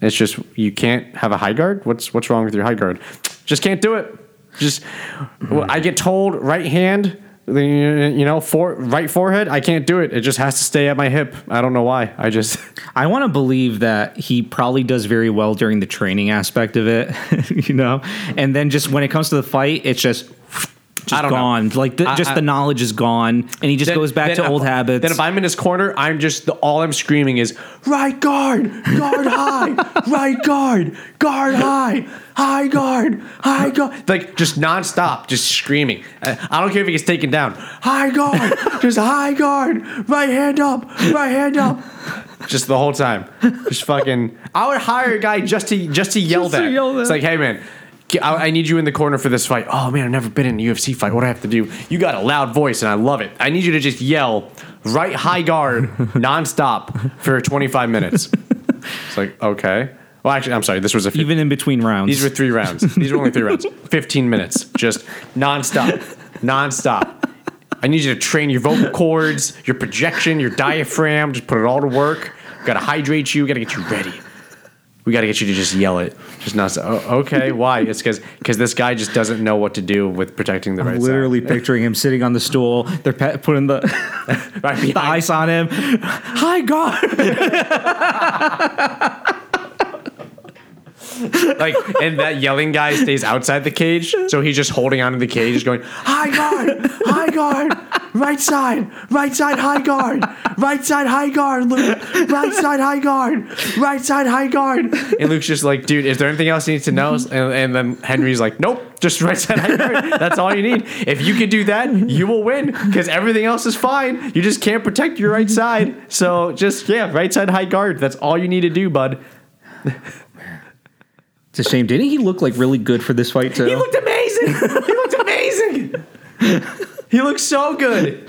It's just you can't have a high guard. What's what's wrong with your high guard? Just can't do it. Just well, I get told right hand, you know, for right forehead. I can't do it. It just has to stay at my hip. I don't know why. I just I want to believe that he probably does very well during the training aspect of it, you know, and then just when it comes to the fight, it's just just don't know. gone. Like the, I- just I- the knowledge is gone, and he just Then- goes back to if- old habits. Then if I'm in his corner, I'm just the, all I'm screaming is right guard, guard high, right guard, guard high, high guard, high guard, like just nonstop, just screaming. I, I don't care if he gets taken down. High guard, just high guard, right hand up, right hand up. Just the whole time, just fucking. I would hire a guy just to just to yell Just to that. yell that. It's like, hey man, I, I need you in the corner for this fight. Oh man, I've never been in a UFC fight. What do I have to do? You got a loud voice, and I love it. I need you to just yell right high guard nonstop for 25 minutes. It's like okay. Well, actually, I'm sorry. This was a. even in between rounds. these were three rounds. These were only three rounds. 15 minutes, just nonstop, nonstop. I need you to train your vocal cords, your projection, your diaphragm. Just put it all to work. Got to hydrate you. Got to get you ready. We got to get you to just yell it. Just not. Oh, okay, why? It's because because this guy just doesn't know what to do with protecting the right I'm side. literally picturing him sitting on the stool. They're pe- putting the, right the ice on him. Hi, God. like and that yelling guy stays outside the cage so he's just holding onto the cage going high guard high guard right side. Right side high guard. Right side high guard luke. Right side high guard. Right side high guard. And luke's just like dude is there anything else you need to know? And, and then henry's like nope just right side high guard. That's all you need. If you can do that you will win because everything else is fine. You just can't protect your right side. So just yeah right side high guard. That's all you need to do bud. It's a shame. Didn't he look like really good for this fight too? He looked amazing. he looked amazing. He looks so good.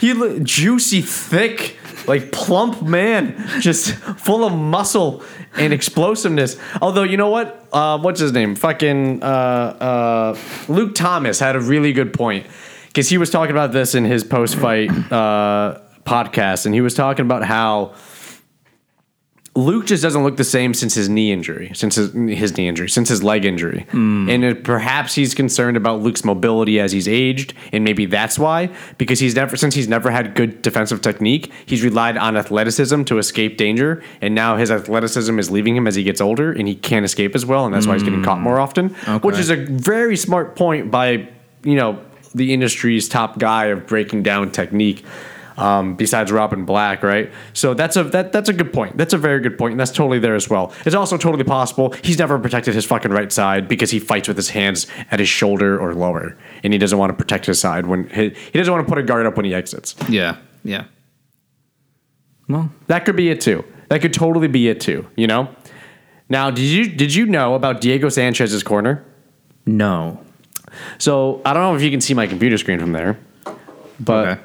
He looked juicy, thick, like plump man, just full of muscle and explosiveness. Although you know what? Uh, what's his name? Fucking uh, uh, Luke Thomas had a really good point because he was talking about this in his post-fight uh, podcast, and he was talking about how. Luke just doesn't look the same since his knee injury, since his, his knee injury, since his leg injury. Hmm. And it, perhaps he's concerned about Luke's mobility as he's aged, and maybe that's why, because he's never, since he's never had good defensive technique, he's relied on athleticism to escape danger, and now his athleticism is leaving him as he gets older, and he can't escape as well, and that's why he's getting caught hmm. more often. Which is a very smart point by, you know, the industry's top guy of breaking down technique um, besides Robin Black, right? So that's a that that's a good point. That's a very good point, and that's totally there as well. It's also totally possible he's never protected his fucking right side because he fights with his hands at his shoulder or lower, and he doesn't want to protect his side when he, he doesn't want to put a guard up when he exits. yeah, yeah. Well, That could be it too. That could totally be it too. You know. Now, did you did you know about Diego Sanchez's corner? no. So I don't know if you can see my computer screen from there, but Okay.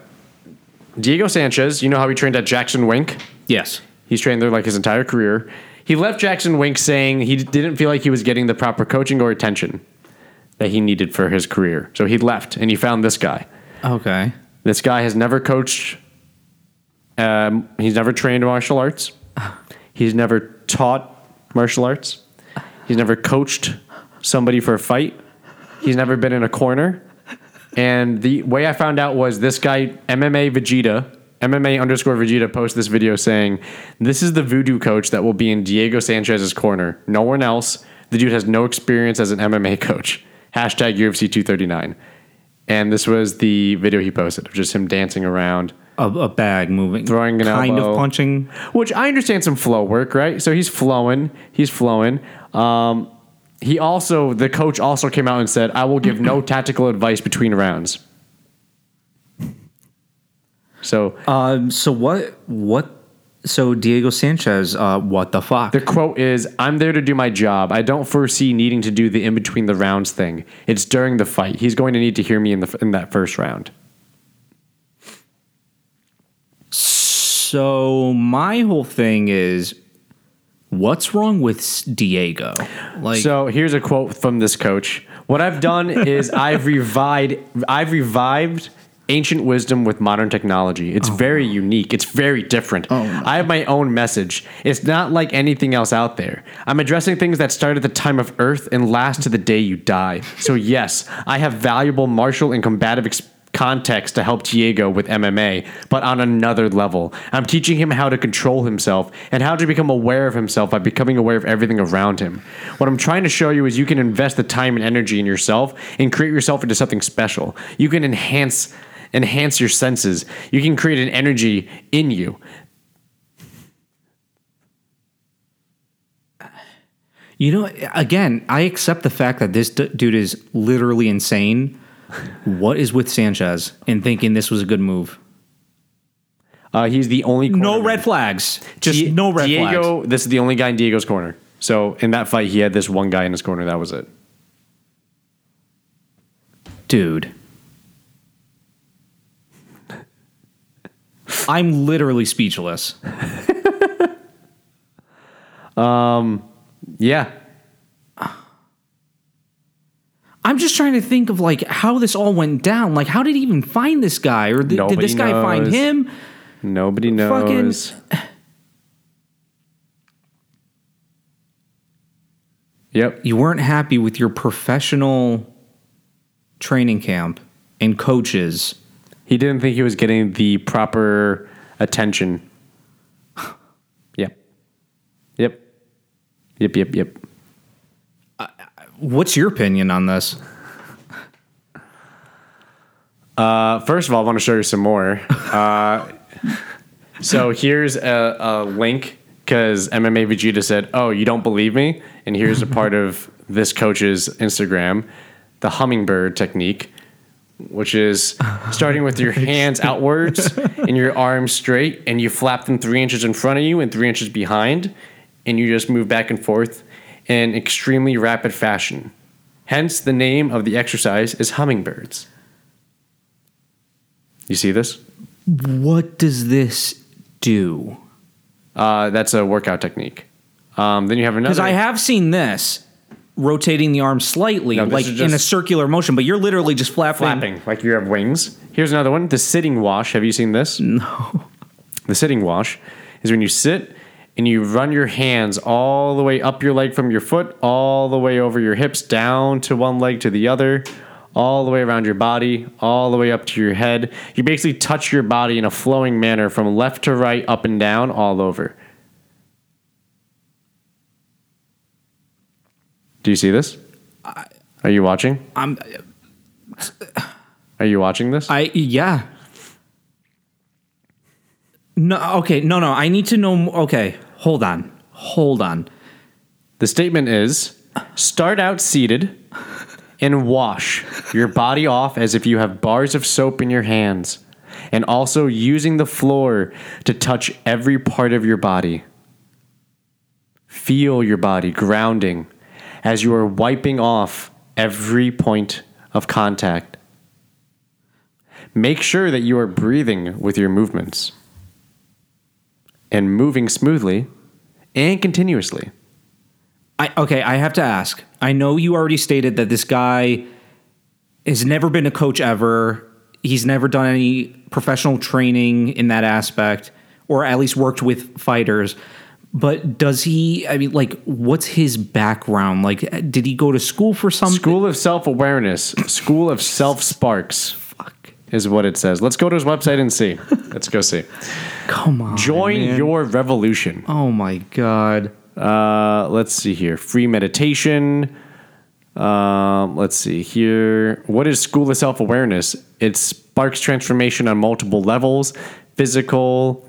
Diego Sanchez, you know how he trained at Jackson Wink? Yes. He's trained there like his entire career. He left Jackson Wink saying he didn't feel like he was getting the proper coaching or attention that he needed for his career. So he left and he found this guy. Okay. This guy has never coached, um, he's never trained martial arts, he's never taught martial arts, he's never coached somebody for a fight, he's never been in a corner. And the way I found out was this guy, MMA Vegeta, MMA underscore Vegeta, posted this video saying, This is the voodoo coach that will be in Diego Sanchez's corner. No one else. The dude has no experience as an MMA coach. Hashtag UFC 239. And this was the video he posted of just him dancing around, A, a bag moving, Throwing an kind elbow. of punching. which I understand some flow work, right? So he's flowing, he's flowing. Um, he also, the coach also came out and said, I will give no tactical advice between rounds. So Um. So what? What? So Diego Sanchez. Uh. What the fuck? the quote is, I'm there to do my job. I don't foresee needing to do the in between the rounds thing. It's during the fight. He's going to need to hear me in, the, in that first round. So my whole thing is, what's wrong with Diego? Like, So here's a quote from this coach. What I've done is I've revived I've revived ancient wisdom with modern technology. It's oh, very unique. It's very different. Oh, I have my own message. It's not like anything else out there. I'm addressing things that start at the time of Earth and last to the day you die. So yes, I have valuable martial and combative ex- context to help Diego with MMA, but on another level. I'm teaching him how to control himself and how to become aware of himself by becoming aware of everything around him. What I'm trying to show you is you can invest the time and energy in yourself and create yourself into something special. You can enhance enhance your senses. You can create an energy in you. You know, again, I accept the fact that this d- dude is literally insane. What is with Sanchez and thinking this was a good move? Uh, he's the only No cornerman. red flags. Just Die- no red flags. This is the only guy in Diego's corner. So in that fight, he had this one guy in his corner. That was it. Dude. I'm literally speechless. Um, yeah, I'm just trying to think of like how this all went down. Like, how did he even find this guy, or th- did this guy find him? nobody knows. Fucking- knows. Yep. You weren't happy with your professional training camp and coaches. He didn't think he was getting the proper attention. Yep. Yep. Yep. Yep. Yep. What's your opinion on this? Uh, first of all, I want to show you some more. Uh, so here's a, a link because MMA Vegeta said, "Oh, you don't believe me?" And here's a part of this coach's Instagram, the hummingbird technique, which is starting with your hands outwards and your arms straight, and you flap them three inches in front of you and three inches behind, and you just move back and forth in extremely rapid fashion. Hence, the name of the exercise is hummingbirds. You see this? What does this do? Uh, that's a workout technique. Um, then you have another. Because I have seen this rotating the arm slightly, No, like in a circular motion, but you're literally just flapping. flapping like you have wings. Here's another one: the sitting wash. Have you seen this? No. The sitting wash is when you sit and you run your hands all the way up your leg from your foot, all the way over your hips, down to one leg to the other, all the way around your body, all the way up to your head. You basically touch your body in a flowing manner from left to right, up and down, all over. Do you see this? Are you watching? I'm, Are you watching this? I yeah. No, okay, no, no. I need to know. Okay, hold on, hold on. The statement is start out seated and wash your body off as if you have bars of soap in your hands, and also using the floor to touch every part of your body. Feel your body grounding as you are wiping off every point of contact. Make sure that you are breathing with your movements and moving smoothly and continuously. I okay. I have to ask. I know you already stated that this guy has never been a coach ever. He's never done any professional training in that aspect, or at least worked with fighters. But does he? I mean, like, what's his background? Like, did he go to school for something? School of Self Awareness, School of Self Sparks Fuck. Is what it says. Let's go to his website and see. Let's go see. Come on. Join man. your revolution. Oh my god. Uh, let's see here. Free meditation. Um, let's see here. What is School of Self Awareness? It sparks transformation on multiple levels physical,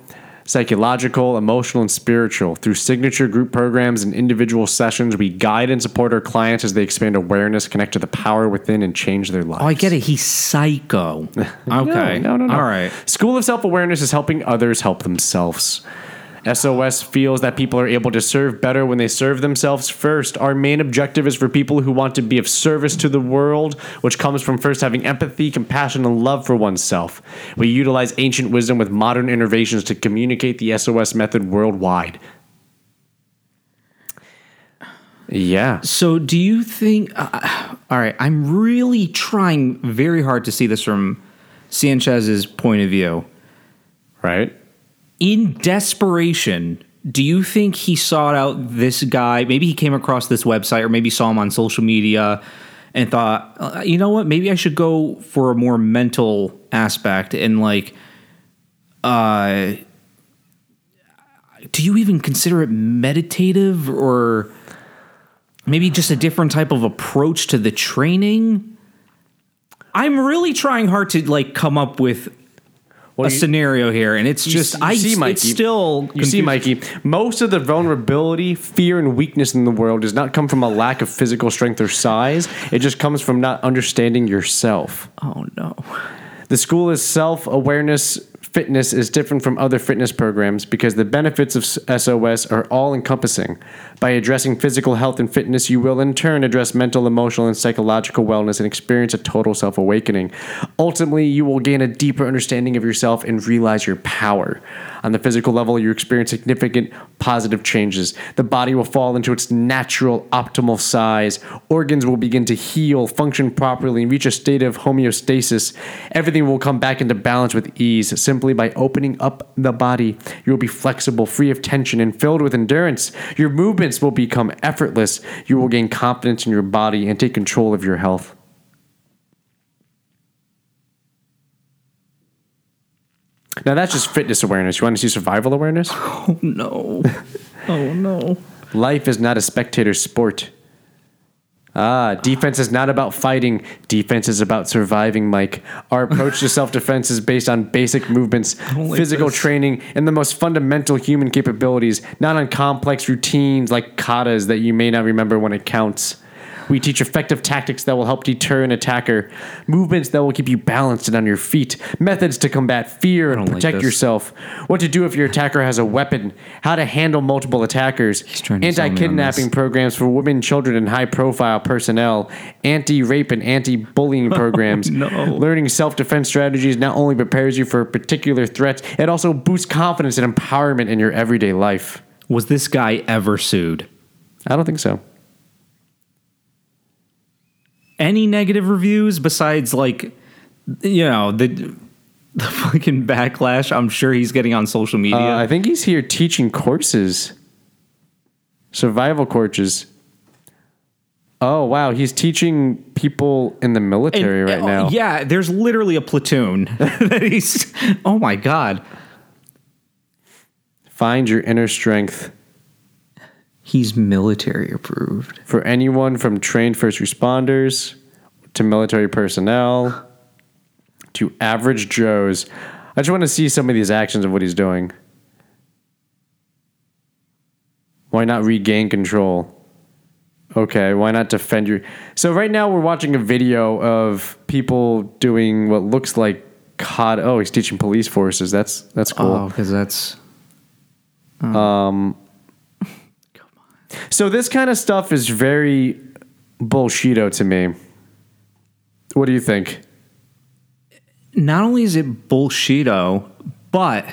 psychological, emotional, and spiritual. Through signature group programs and individual sessions, we guide and support our clients as they expand awareness, connect to the power within, and change their lives. Oh, I get it. He's psycho. Okay. No, no, no. All right. School of Self Awareness is helping others help themselves. SOS feels that people are able to serve better when they serve themselves first. Our main objective is for people who want to be of service to the world, which comes from first having empathy, compassion, and love for oneself. We utilize ancient wisdom with modern innovations to communicate the SOS method worldwide. Yeah. So, do you think? Uh, all right, I'm really trying very hard to see this from Sanchez's point of view. Right? In desperation, do you think he sought out this guy? Maybe he came across this website, or maybe saw him on social media, and thought, uh, you know what, maybe I should go for a more mental aspect and like, uh, do you even consider it meditative or maybe just a different type of approach to the training? I'm really trying hard to like come up with Well, a you- scenario here, and it's just you I see, it's Mikey. still You see. Mikey, most of the vulnerability, fear, and weakness in the world does not come from a lack of physical strength or size. It just comes from not understanding yourself. Oh no. The school is self awareness fitness is different from other fitness programs because the benefits of SOS are all encompassing. By addressing physical health and fitness, you will in turn address mental, emotional, and psychological wellness and experience a total self awakening. Ultimately, you will gain a deeper understanding of yourself and realize your power. On the physical level, you experience significant positive changes. The body will fall into its natural optimal size. Organs will begin to heal, function properly, and reach a state of homeostasis. Everything will come back into balance with ease simply by opening up the body. You will be flexible, free of tension, and filled with endurance. Your movements will become effortless. You will gain confidence in your body and take control of your health. Now that's just fitness awareness. You want to see survival awareness? Oh no. oh no. Life is not a spectator sport. Ah, defense is not about fighting. Defense is about surviving, Mike. Our approach to self defense is based on basic movements, like physical this. training, and the most fundamental human capabilities, not on complex routines like katas that you may not remember when it counts. We teach effective tactics that will help deter an attacker, movements that will keep you balanced and on your feet, methods to combat fear and don't like protect yourself, what to do if your attacker has a weapon, how to handle multiple attackers, trying to sell me on anti kidnapping programs for women, children, and high profile personnel, anti rape and anti bullying oh, programs. no. Learning self defense strategies not only prepares you for particular threats, it also boosts confidence and empowerment in your everyday life. Was this guy ever sued? I don't think so. Any negative reviews besides like you know, the the fucking backlash I'm sure he's getting on social media. Uh, I think he's here teaching courses, survival courses. Oh wow, he's teaching people in the military And- right oh, now. Yeah, there's literally a platoon that he's Oh my god. Find your inner strength. He's military approved. for anyone from trained first responders to military personnel to average Joes. I just want to see some of these actions of what he's doing. Why not regain control? Okay, why not defend your. So, right now we're watching a video of people doing what looks like COD. Oh, he's teaching police forces. That's that's cool. Oh, because that's um, So this kind of stuff is very bullshito to me. What do you think? not only is it bullshito, but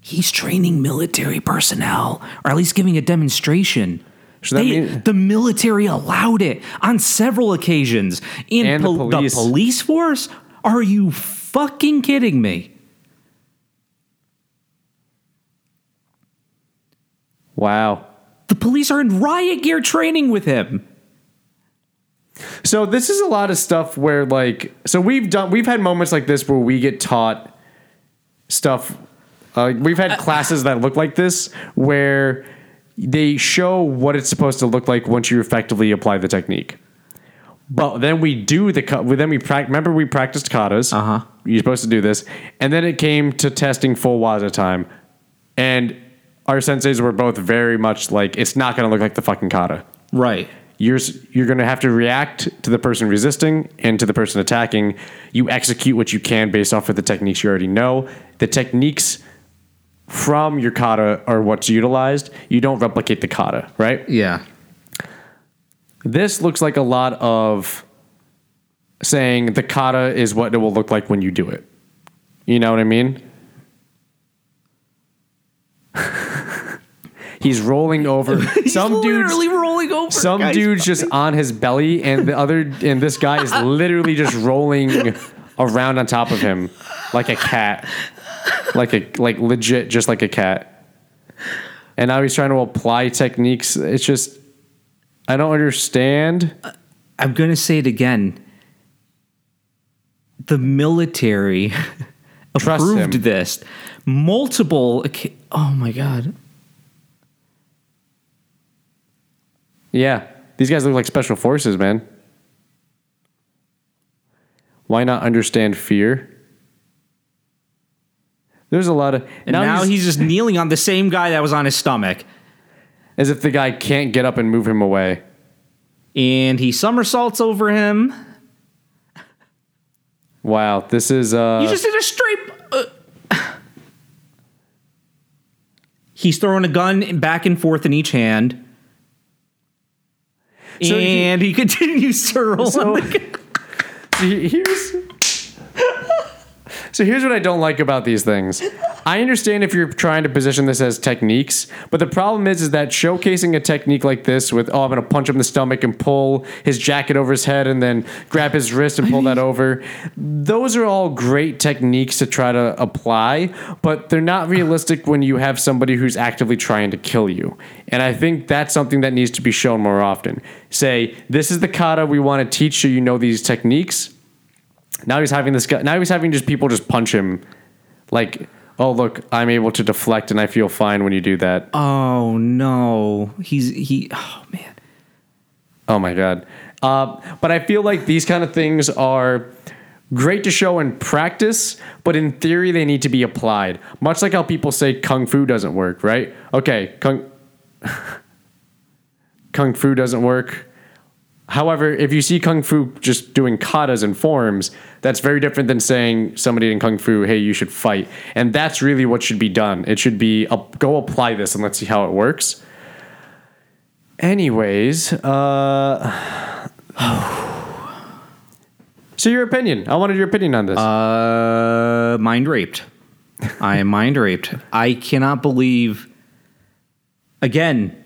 he's training military personnel, or at least giving a demonstration. So They- mean- the military allowed it on several occasions. And, And the pol- the police. police force? Are you fucking kidding me? Wow. The police are in riot gear training with him. So this is a lot of stuff where like so we've done we've had moments like this where we get taught stuff uh, we've had classes that look like this where they show what it's supposed to look like once you effectively apply the technique. But then we do the ka- then we prac remember we practiced katas. Uh-huh. You're supposed to do this, and then it came to testing full waza time, and our senseis were both very much like it's not going to look like the fucking kata Right. you're you're going to have to react to the person resisting and to the person attacking. You execute what you can based off of the techniques you already know. The techniques from your kata are what's utilized. You don't replicate the kata, right? Yeah. This looks like a lot of saying the kata is what it will look like when you do it. You know what I mean? He's rolling over. Some dudes literally rolling over. some guys. dude's just on his belly, and the other and this guy is literally just rolling around on top of him like a cat, like a like legit, just like a cat. And now he's trying to apply techniques. It's just I don't understand. I'm going to say it again. The military approved him. this. Multiple. Oh my god. Yeah, these guys look like special forces, man. Why not understand fear? There's a lot of And now, he's, just kneeling on the same guy that was on his stomach, as if the guy can't get up and move him away. and he somersaults over him. Wow, this is uh You just did a straight. Uh, he's throwing a gun back and forth in each hand. So he- and he, continues to roll So- here's so here's what I don't like about these things. I understand if you're trying to position this as techniques, but the problem is is that showcasing a technique like this with oh I'm gonna punch him in the stomach and pull his jacket over his head and then grab his wrist and pull that over. Those are all great techniques to try to apply, but they're not realistic when you have somebody who's actively trying to kill you. And I think that's something that needs to be shown more often. Say, this is the kata we want to teach so you know these techniques. Now he's having this guy. Now he's having just people just punch him, like, oh look, I'm able to deflect and I feel fine when you do that. Oh no, he's he. Oh man. Oh my god. Uh, but I feel like these kind of things are great to show in practice, but in theory they need to be applied. Much like how people say kung fu doesn't work, right? Okay, kung kung fu doesn't work. However, if you see kung fu just doing katas and forms, that's very different than saying somebody in kung fu, "Hey, you should fight." And that's really what should be done. It should be go apply this and let's see how it works. Anyways, uh So your opinion. I wanted your opinion on this. Uh, mind raped. I am mind raped. I cannot believe. Again,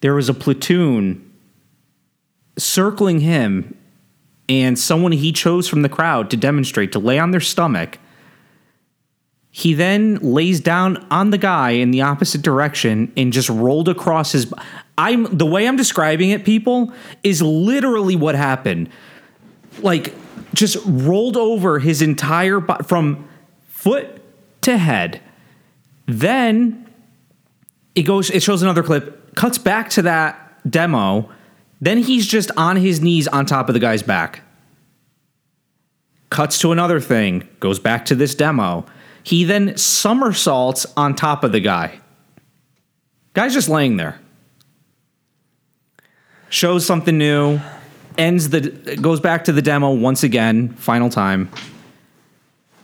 there was a platoon circling him, and someone he chose from the crowd to demonstrate to lay on their stomach. He then lays down on the guy in the opposite direction and just rolled across his. I'm the way I'm describing it, people, is literally what happened like just rolled over his entire body from foot to head. Then it goes it shows another clip, cuts back to that demo. Then he's just on his knees on top of the guy's back. Cuts to another thing, goes back to this demo. He then somersaults on top of the guy. Guy's just laying there. Shows something new, ends the goes back to the demo once again, final time.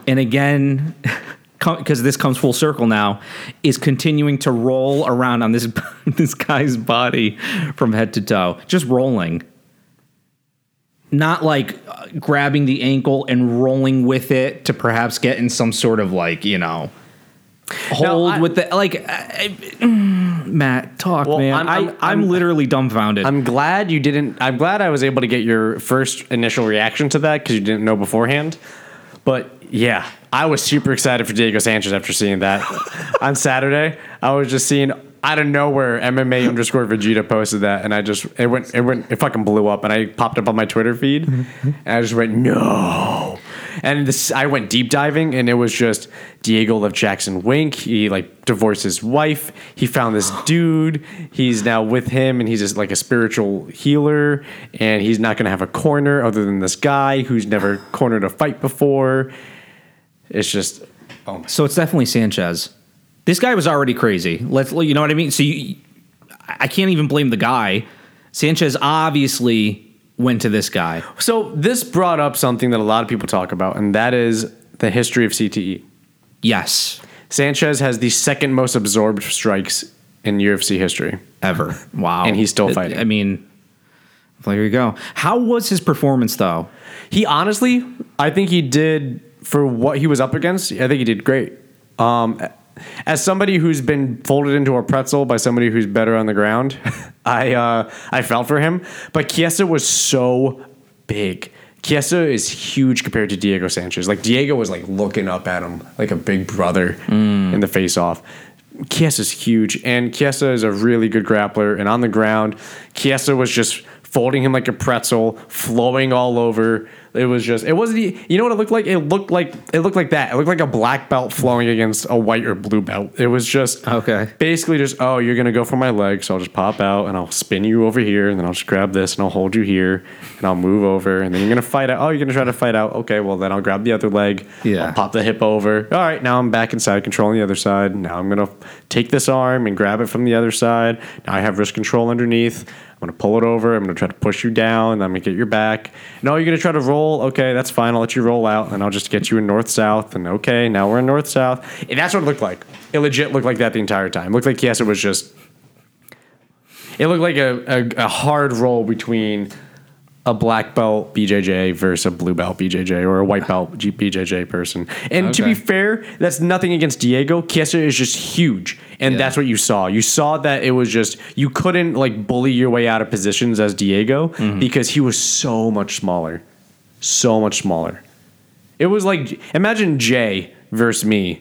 And again, because this comes full circle now, is continuing to roll around on this this guy's body from head to toe, just rolling. Not like uh, grabbing the ankle and rolling with it to perhaps get in some sort of like you know hold I- with the like. I, I- Matt, talk, Well, man. I'm- I'm- I'm, I'm- literally dumbfounded. I'm glad you didn't. I'm glad I was able to get your first initial reaction to that because you didn't know beforehand. But yeah, I was super excited for Diego Sanchez after seeing that on Saturday. I was just seeing out of nowhere MMA underscore Vegeta posted that, and I just it went it went it fucking blew up, and I popped up on my Twitter feed, mm-hmm. and I just went no. And this, I went deep diving, and it was just Diego left Jackson Wink. He like divorced his wife. He found this dude. He's now with him, and he's just like a spiritual healer. And he's not gonna have a corner other than this guy who's never cornered a fight before. It's just, oh So it's definitely Sanchez. This guy was already crazy. Let's you know what I mean. So you, I can't even blame the guy. Sanchez obviously went to this guy. So this brought up something that a lot of people talk about, and that is the history of CTE. Yes, Sanchez has the second most absorbed strikes in UFC history. ever. Wow. And he's still fighting. I mean, there you go. How was his performance though? He honestly, I think he did for what he was up against. I think he did great. Um, as somebody who's been folded into a pretzel by somebody who's better on the ground, I uh, I felt for him. But Chiesa was so big. Chiesa is huge compared to Diego Sanchez. Like Diego was like looking up at him like a big brother in the face off. Chiesa's huge, and Chiesa is a really good grappler. And on the ground, Chiesa was just folding him like a pretzel, flowing all over. It was just it wasn't you know what it looked like? It looked like it looked like that. It looked like a black belt flowing against a white or blue belt. It was just Okay. Basically just oh, you're gonna go for my leg, so I'll just pop out and I'll spin you over here and then I'll just grab this and I'll hold you here and I'll move over and then you're gonna fight out. Oh, you're gonna try to fight out. Okay, well then I'll grab the other leg. Yeah. I'll pop the hip over. All right, now I'm back inside controlling the other side. Now I'm gonna take this arm and grab it from the other side. Now I have wrist control underneath. I'm gonna pull it over. I'm gonna try to push you down. I'm gonna get your back. No, you're gonna try to roll. Okay, that's fine. I'll let you roll out, and I'll just get you in north south. And okay, now we're in north south. And that's what it looked like. It legit looked like that the entire time. It looked like yes, it was just. It looked like a, a, a hard roll between a black belt BJJ versus a blue belt BJJ or a white belt BJJ person. And to be fair, that's nothing against Diego. Chiesa is just huge. And Yeah. that's what you saw. You saw that it was just, you couldn't like bully your way out of positions as Diego Mm-hmm. because he was so much smaller. So much smaller. It was like, imagine Jay versus me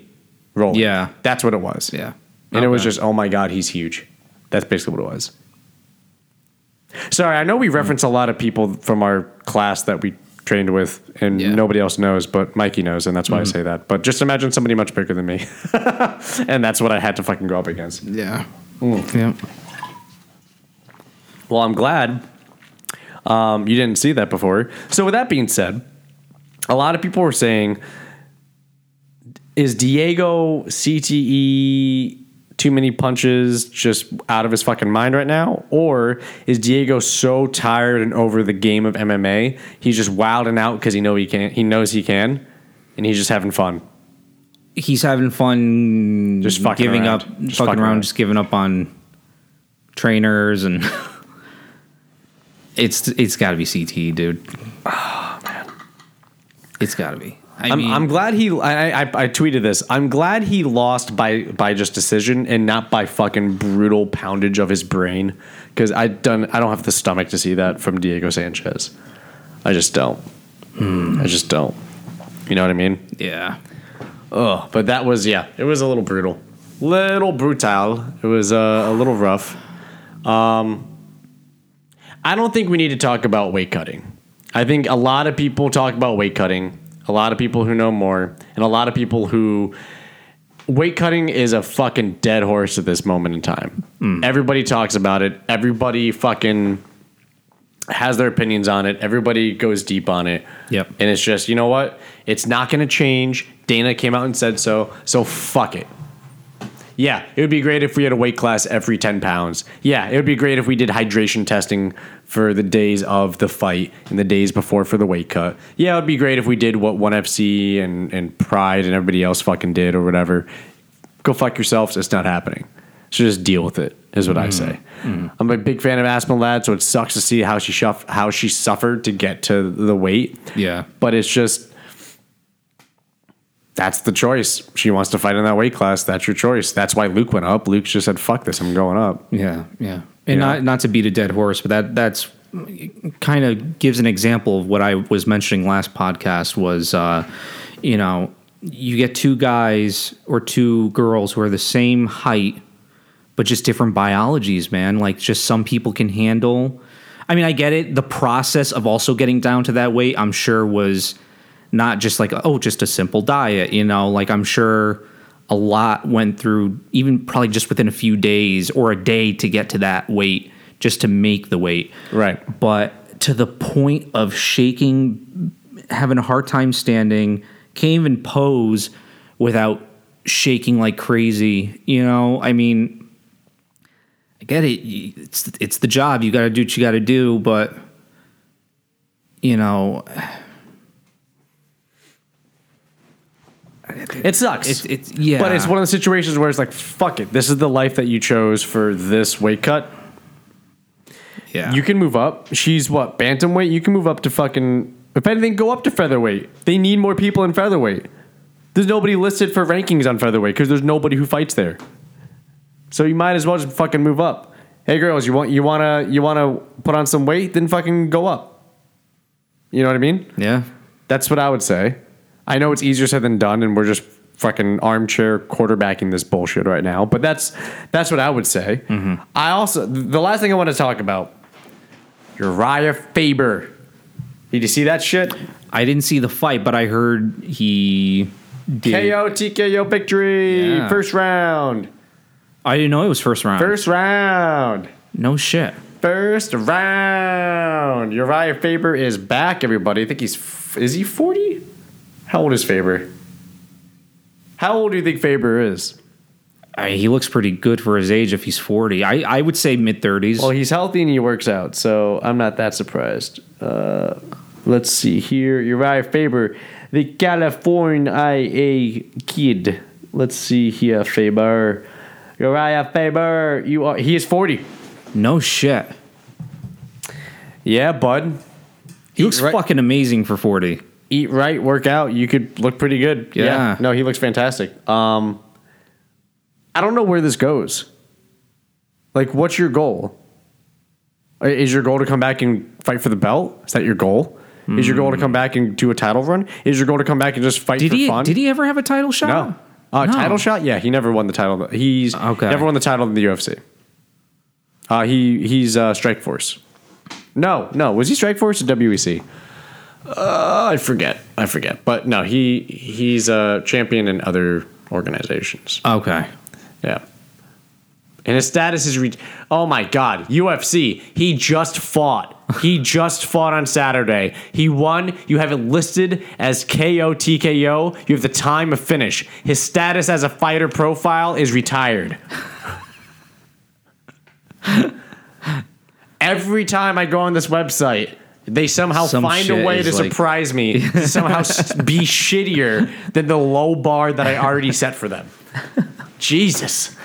rolling. Yeah. That's what it was. Yeah. And it was just, oh my God, he's huge. That's basically what it was. Sorry, I know we reference a lot of people from our class that we trained with, and Yeah. nobody else knows, but Mikey knows, and that's why I say that. But just imagine somebody much bigger than me. and that's what I had to fucking go up against. Yeah. Yeah. Well, I'm glad um, you didn't see that before. So, with that being said, a lot of people were saying, is Diego CTE too many punches just out of his fucking mind right now? Or is Diego so tired and over the game of MMA, he's just wilding out because he know he can he knows he can, and he's just having fun. He's having fun Just fucking giving around. up Just fucking, fucking around, around. just giving up on trainers and it's it's got to be CT, dude. Oh man. It's got to be. I I'm, mean, I'm glad he. I, I I tweeted this. I'm glad he lost by by just decision and not by fucking brutal poundage of his brain. Because I done. I don't have the stomach to see that from Diego Sanchez. I just don't. I just don't. You know what I mean? yeah. Oh, but that was yeah. It was a little brutal, little brutal. It was uh, a little rough. Um, I don't think we need to talk about weight cutting. I think a lot of people talk about weight cutting. A lot of people who know more, and a lot of people who weight cutting is a fucking dead horse at this moment in time. Mm. Everybody talks about it. Everybody fucking has their opinions on it. Everybody goes deep on it. Yep. And it's just, you know what? It's not going to change. Dana came out and said so. So fuck it. Yeah, it would be great if we had a weight class every 10 pounds. Yeah, it would be great if we did hydration testing for the days of the fight and the days before for the weight cut. Yeah, it would be great if we did what ONE FC and, and Pride and everybody else fucking did or whatever. Go fuck yourselves. It's not happening. So just deal with it, is what I mm-hmm. say. Mm-hmm. I'm a big fan of Aspen Ladd, so it sucks to see how she shuff- how she suffered to get to the weight. Yeah. But it's just that's the choice. She wants to fight in that weight class. That's your choice. That's why Luke went up. Luke just said, "Fuck this, I'm going up." Yeah, yeah. And Yeah. not not to beat a dead horse, but that that's kind of gives an example of what I was mentioning last podcast was uh, you know, you get two guys or two girls who are the same height but just different biologies, man. Like just some people can handle I mean, I get it. The process of also getting down to that weight, I'm sure was not just like oh, just a simple diet, you know, like I'm sure a lot went through even probably just within a few days or a day to get to that weight just to make the weight. Right. But to the point of shaking, having a hard time standing, can't even pose without shaking like crazy. You know, I mean, I get it. It's it's the job. You got to do what you got to do, but you know, It sucks. It's- it's- yeah. But it's one of the situations where it's like, fuck it. This is the life that you chose for this weight cut. yeah, You can move up. She's what bantamweight. You can move up to fucking. If anything, go up to featherweight. They need more people in featherweight. There's nobody listed for rankings on featherweight because there's nobody who fights there. So you might as well just fucking move up. Hey girls, you want you wanna you wanna put on some weight? Then fucking go up. You know what I mean? yeah, That's what I would say. I know it's easier said than done, and we're just fucking armchair quarterbacking this bullshit right now. But that's that's what I would say. Mm-hmm. I also the last thing I want to talk about Uriah Faber. Did you see that shit? I didn't see the fight, but I heard he did. KO TKO victory. Yeah. First round. I didn't know it was first round. First round. No shit. First round. Uriah Faber is back, everybody. I think he's. f- Is he 40? How old is Faber? How old do you think Faber is? I, he looks pretty good for his age if he's 40. I, I would say mid 30s. Well, he's healthy and he works out, so I'm not that surprised. Uh, let's see here. Uriah Faber, the California kid. Let's see here, Faber. Uriah Faber, you are. He is 40. no shit. Yeah, bud. He looks right- fucking amazing for 40. Eat right, work out. You could look pretty good. Yeah. No, he looks fantastic. Um, I don't know where this goes. Like, what's your goal? Is your goal to come back and fight for the belt? Is that your goal? Is your goal to come back and do a title run? Is your goal to come back and just fight Did for he fun? did he ever have a title shot? No. Uh, No. Title shot? Yeah, he never won the title. He's Okay. never won the title in the UFC. Uh, he he's uh, Strikeforce. No, no, was he Strikeforce or WEC? Uh, I forget. I forget. But no, he he's a champion in other organizations. Okay. Yeah. And his status is re- oh my god, UFC. He just fought. He just fought on Saturday. He won. You have it listed as KO TKO. You have the time of finish. His status as a fighter profile is retired. Every time I go on this website, they somehow Some find a way to like- surprise me, to somehow be shittier than the low bar that I already set for them. Jesus.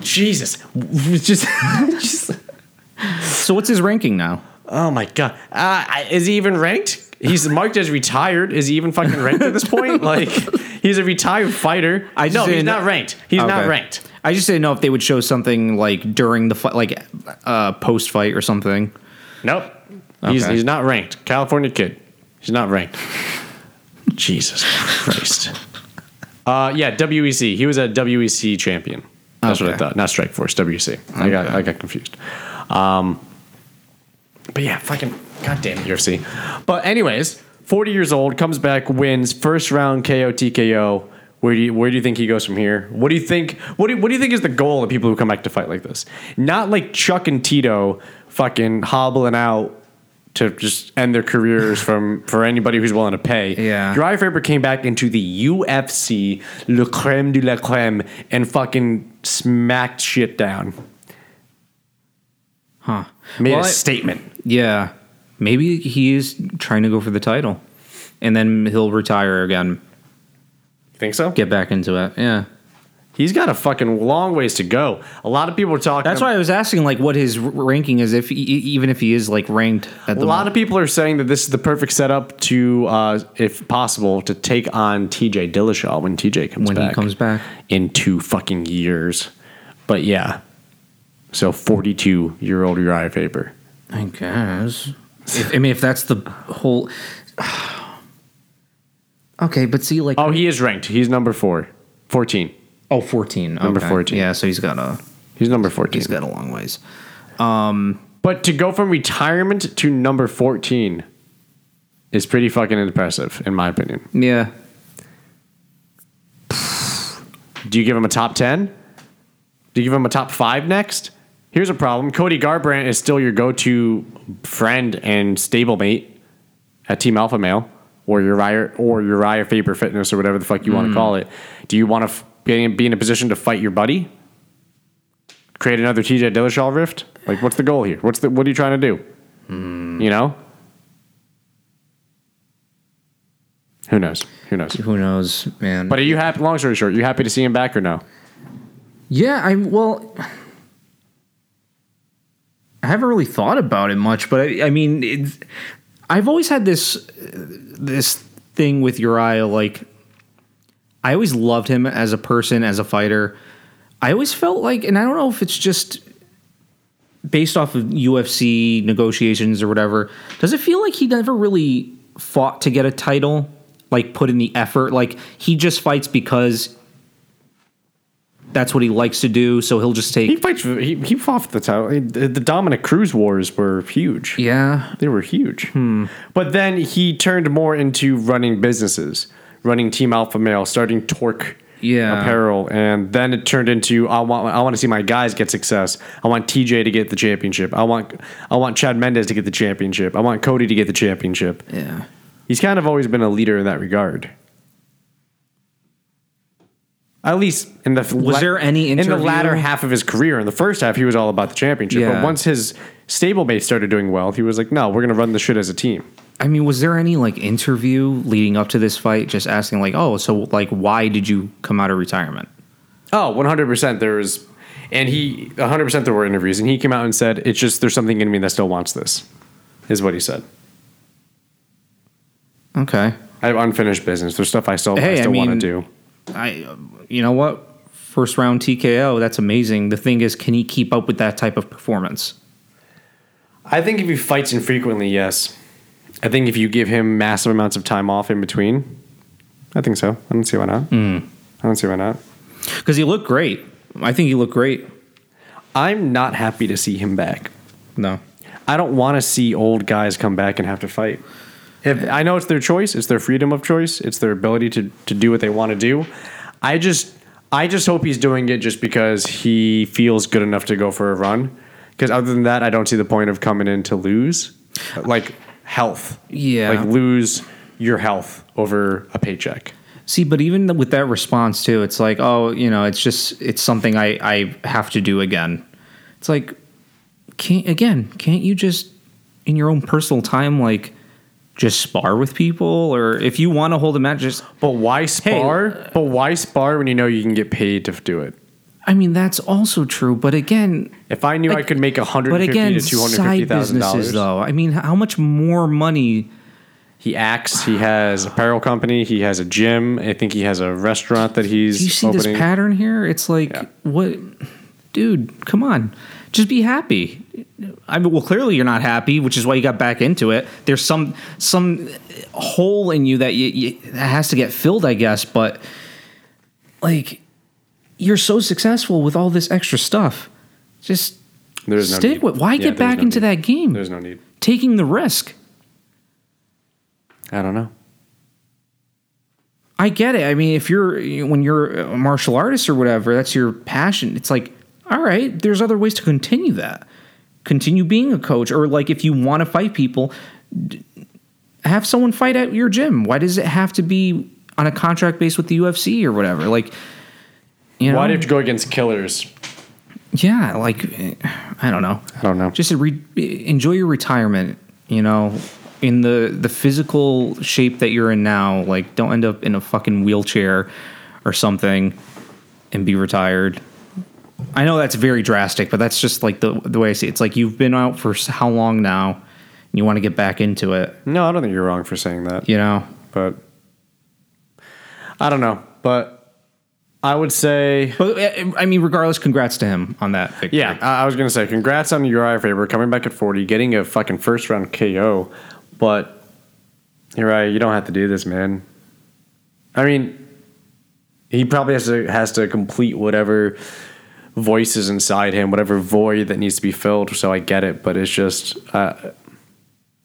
Jesus. Just, just So what's his ranking now? oh my god. Uh, is he even ranked? He's marked as retired. Is he even fucking ranked at this point? Like, he's a retired fighter. I know he's didn't- ranked. He's not ranked. I just didn't know if they would show something like during the fight, like uh, post fight or something. Nope. He's, Okay. he's not ranked. California kid. He's not ranked. Jesus Christ. Uh, yeah, WEC. He was a WEC champion. That's what I thought. Not Strikeforce. WEC. I got I got confused. Um, but yeah, fucking goddamn UFC. But anyways, forty years old, comes back, wins first round KO TKO. Where do you where do you think he goes from here? What do you think? What do you, what do you think is the goal of people who come back to fight like this? Not like Chuck and Tito fucking hobbling out to just end their careers from for anybody who's willing to pay. Yeah. Uriah Faber came back into the UFC, le creme de la creme, and fucking smacked shit down. Huh. Made Well, a I- statement. Yeah. Maybe he is trying to go for the title. And then he'll retire again. Think so? Get back into it. Yeah. He's got a fucking long ways to go. A lot of people are talking. That's why I was asking like what his ranking is if even if he is like ranked at the a lot of people are saying that this is the perfect setup to, uh, if possible, to take on TJ Dillashaw when TJ comes when back. he comes back. in two fucking years. But yeah, so forty-two year old Uriah Faber. I guess. If, I mean if that's the whole Okay, but see like Oh, he is ranked. He's number four. 14. Oh 14. Number okay. 14. Yeah, so he's got a He's number 14. he's got a long ways. Um But to go from retirement to number 14 is pretty fucking impressive, in my opinion. Yeah. Do you give him a top 10? Do you give him a top five next? Here's a problem Cody Garbrandt is still your go to friend and stablemate at Team Alpha Male or Uriah, or Uriah Faber Fitness or whatever the fuck you want to call it. Do you want to f- be in, be in a position to fight your buddy? Create another TJ Dillashaw rift? Like, what's the goal here? What's the what are you trying to do? Hmm. You know? Who knows? Who knows? Who knows, man? But are you happy? Long story short, you happy to see him back or no? Yeah, I well, I haven't really thought about it much, but I, I mean, it's, I've always had this this thing with Uriah. Like, I always loved him as a person, as a fighter. I always felt like, and I don't know if it's just based off of UFC negotiations or whatever. Does it feel like he never really fought to get a title? Like, put in the effort? Like, he just fights because that's what he likes to do. So he'll just take. He fights. He he fought for the title. The, the Dominick Cruz wars were huge. Yeah, They were huge. Hmm. But then he turned more into running businesses, running Team Alpha Male, starting Torque Yeah. Apparel, and then it turned into I want I want to see my guys get success. I want TJ to get the championship. I want I want Chad Mendes to get the championship. I want Cody to get the championship. yeah. He's kind of always been a leader in that regard. At least in the Was there any in the latter half of his career? In the first half, he was all about the championship. But once his stablemate started doing well, he was like, "No, we're going to run the shit as a team." I mean, was there any like interview leading up to this fight, just asking like, oh, so like, why did you come out of retirement? Oh, 100%. There was, and he, 100% there were interviews, and he came out and said, it's just, there's something in me that still wants this, is what he said. Okay. I have unfinished business. There's stuff I still, I Hey, I still want to do. I, you know what? First round TKO. That's amazing. The thing is, can he keep up with that type of performance? I think if he fights infrequently, yes. I think if you give him massive amounts of time off in between, I think so. I don't see why not. Hmm. I don't see why not. Because he looked great. I think he looked great. I'm not happy to see him back. No. I don't want to see old guys come back and have to fight. If I know it's their choice, it's their freedom of choice, it's their ability to to do what they want to do. I just I just hope he's doing it just because he feels good enough to go for a run. Because other than that, I don't see the point of coming in to lose, like health. Yeah. like lose your health over a paycheck. See, but even with that response too, it's like, oh, you know, it's just it's something I I have to do again. It's like, can't again? Can't you just in your own personal time, like, just spar with people, or if you want to hold a match, just But why spar? Uh, but why spar when you know you can get paid to do it? I mean, that's also true. But again, If I knew I could make a hundred but again, to two hundred fifty side businesses dollars, though. I mean, how much more money? He acts. He has apparel company. He has a gym. I think he has a restaurant that he's Do you see opening. this pattern here? It's like, Yeah. what, dude? Come on, just be happy. I mean, well, clearly you're not happy, which is why you got back into it. There's some some hole in you that you, you that has to get filled, I guess. But like, you're so successful with all this extra stuff. Just There's no stick need. with. Why Yeah, get back no into need. that game? There's no need. Taking the risk. I don't know. I get it. I mean, if you're when you're a martial artist or whatever, that's your passion. It's like, all right, there's other ways to continue that. Continue being a coach, or like if you want to fight people, have someone fight at your gym. Why does it have to be on a contract base with the UFC or whatever? Like, you know, Why do you have to go against killers? yeah, like I don't know. I don't know. Just re- enjoy your retirement. You know, in the the physical shape that you're in now. Like, don't end up in a fucking wheelchair or something and be retired. I know that's very drastic, but that's just like the the way I see it. It's like you've been out for how long now, and you want to get back into it. no, I don't think you're wrong for saying that. You know, But I don't know. But I would say, but eh, I mean, regardless, congrats to him on that. Victory. yeah, I I was gonna say, congrats on Uriah Faber coming back at 40, getting a fucking first round KO. But Uriah, you don't have to do this, man. I mean, he probably has to has to complete whatever voices inside him, whatever void that needs to be filled. So I get it, but it's just uh,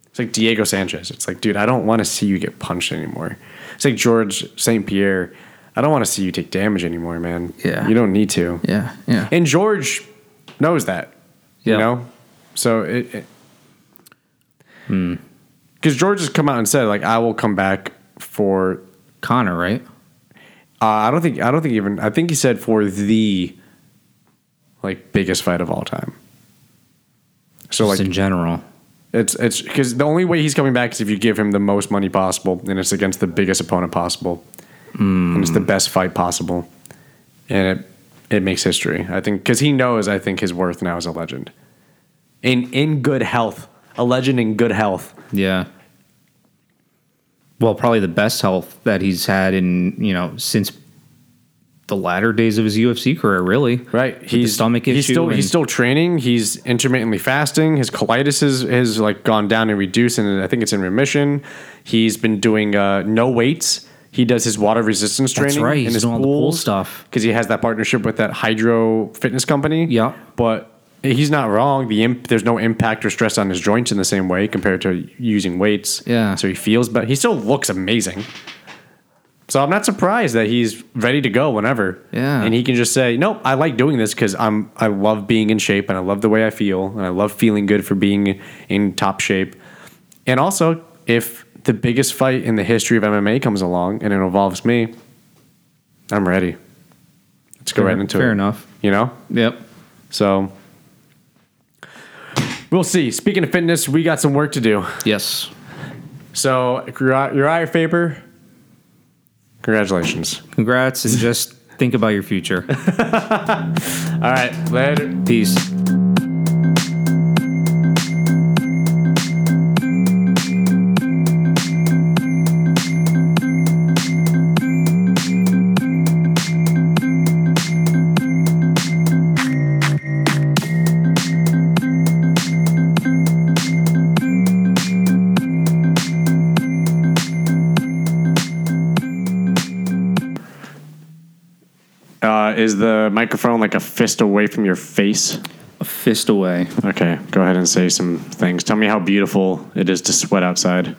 it's like Diego Sanchez. It's like, dude, I don't want to see you get punched anymore. It's like George St. Pierre. I don't want to see you take damage anymore, man. Yeah. you don't need to. yeah, yeah. And George knows that. Yeah. You know, so it. it Hmm. because George has come out and said like I will come back for Conor, right? uh, I don't think I don't think even I think he said for the like biggest fight of all time. So Just like in general. it's it's because the only way he's coming back is if you give him the most money possible and it's against the biggest opponent possible and it's the best fight possible and it it makes history I think because he knows I think his worth now is a legend in in good health a legend in good health Yeah. Well, probably the best health that he's had in, you know, since the latter days of his UFC career, really. Right. He's stomach issue. he's still he's still training. He's intermittently fasting. His colitis has, has like gone down and reduced, and I think it's in remission. He's been doing uh, no weights. He does his water resistance training. That's right, in he's his doing all the pool pools stuff. because he has that partnership with that hydro fitness company. Yeah. but he's not wrong. The imp, there's no impact or stress on his joints in the same way compared to using weights. Yeah. so he feels, but he still looks amazing. So I'm not surprised that he's ready to go whenever. Yeah. and he can just say, "Nope, I like doing this because I'm I love being in shape and I love the way I feel and I love feeling good for being in top shape." And also, if the biggest fight in the history of MMA comes along and it involves me, I'm ready. Let's go Fair- right into it. fair enough. You know? Yep. So we'll see. Speaking of fitness, we got some work to do. Yes. So Uriah Faber, congratulations. Congrats and just think about your future. All right, later. Peace. The microphone like a fist away from your face? A fist away. Okay, go ahead and say some things. Tell me how beautiful it is to sweat outside.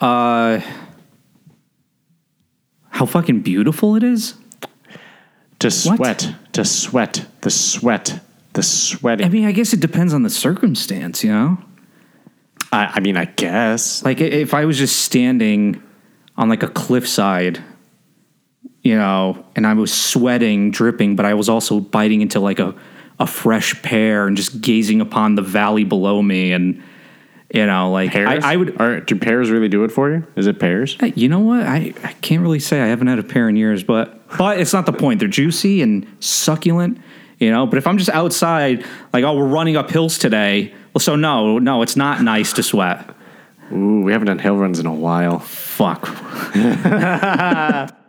Uh, how fucking beautiful it is. To sweat, to sweat, the sweat, the sweating. I mean, I guess it depends on the circumstance, you know. I, I mean, I guess. Like if I was just standing on like a cliffside, you know, and I was sweating, dripping, but I was also biting into like a a fresh pear and just gazing upon the valley below me, and you know, like Pears? I, I would. Or do pears really do it for you? Is it pears? Uh, you know what? I, I can't really say I haven't had a pear in years, but but it's not the point. They're juicy and succulent, you know. But if I'm just outside, like oh, we're running up hills today, well, so no, no, it's not nice to sweat. Ooh, we haven't done hill runs in a while. Fuck.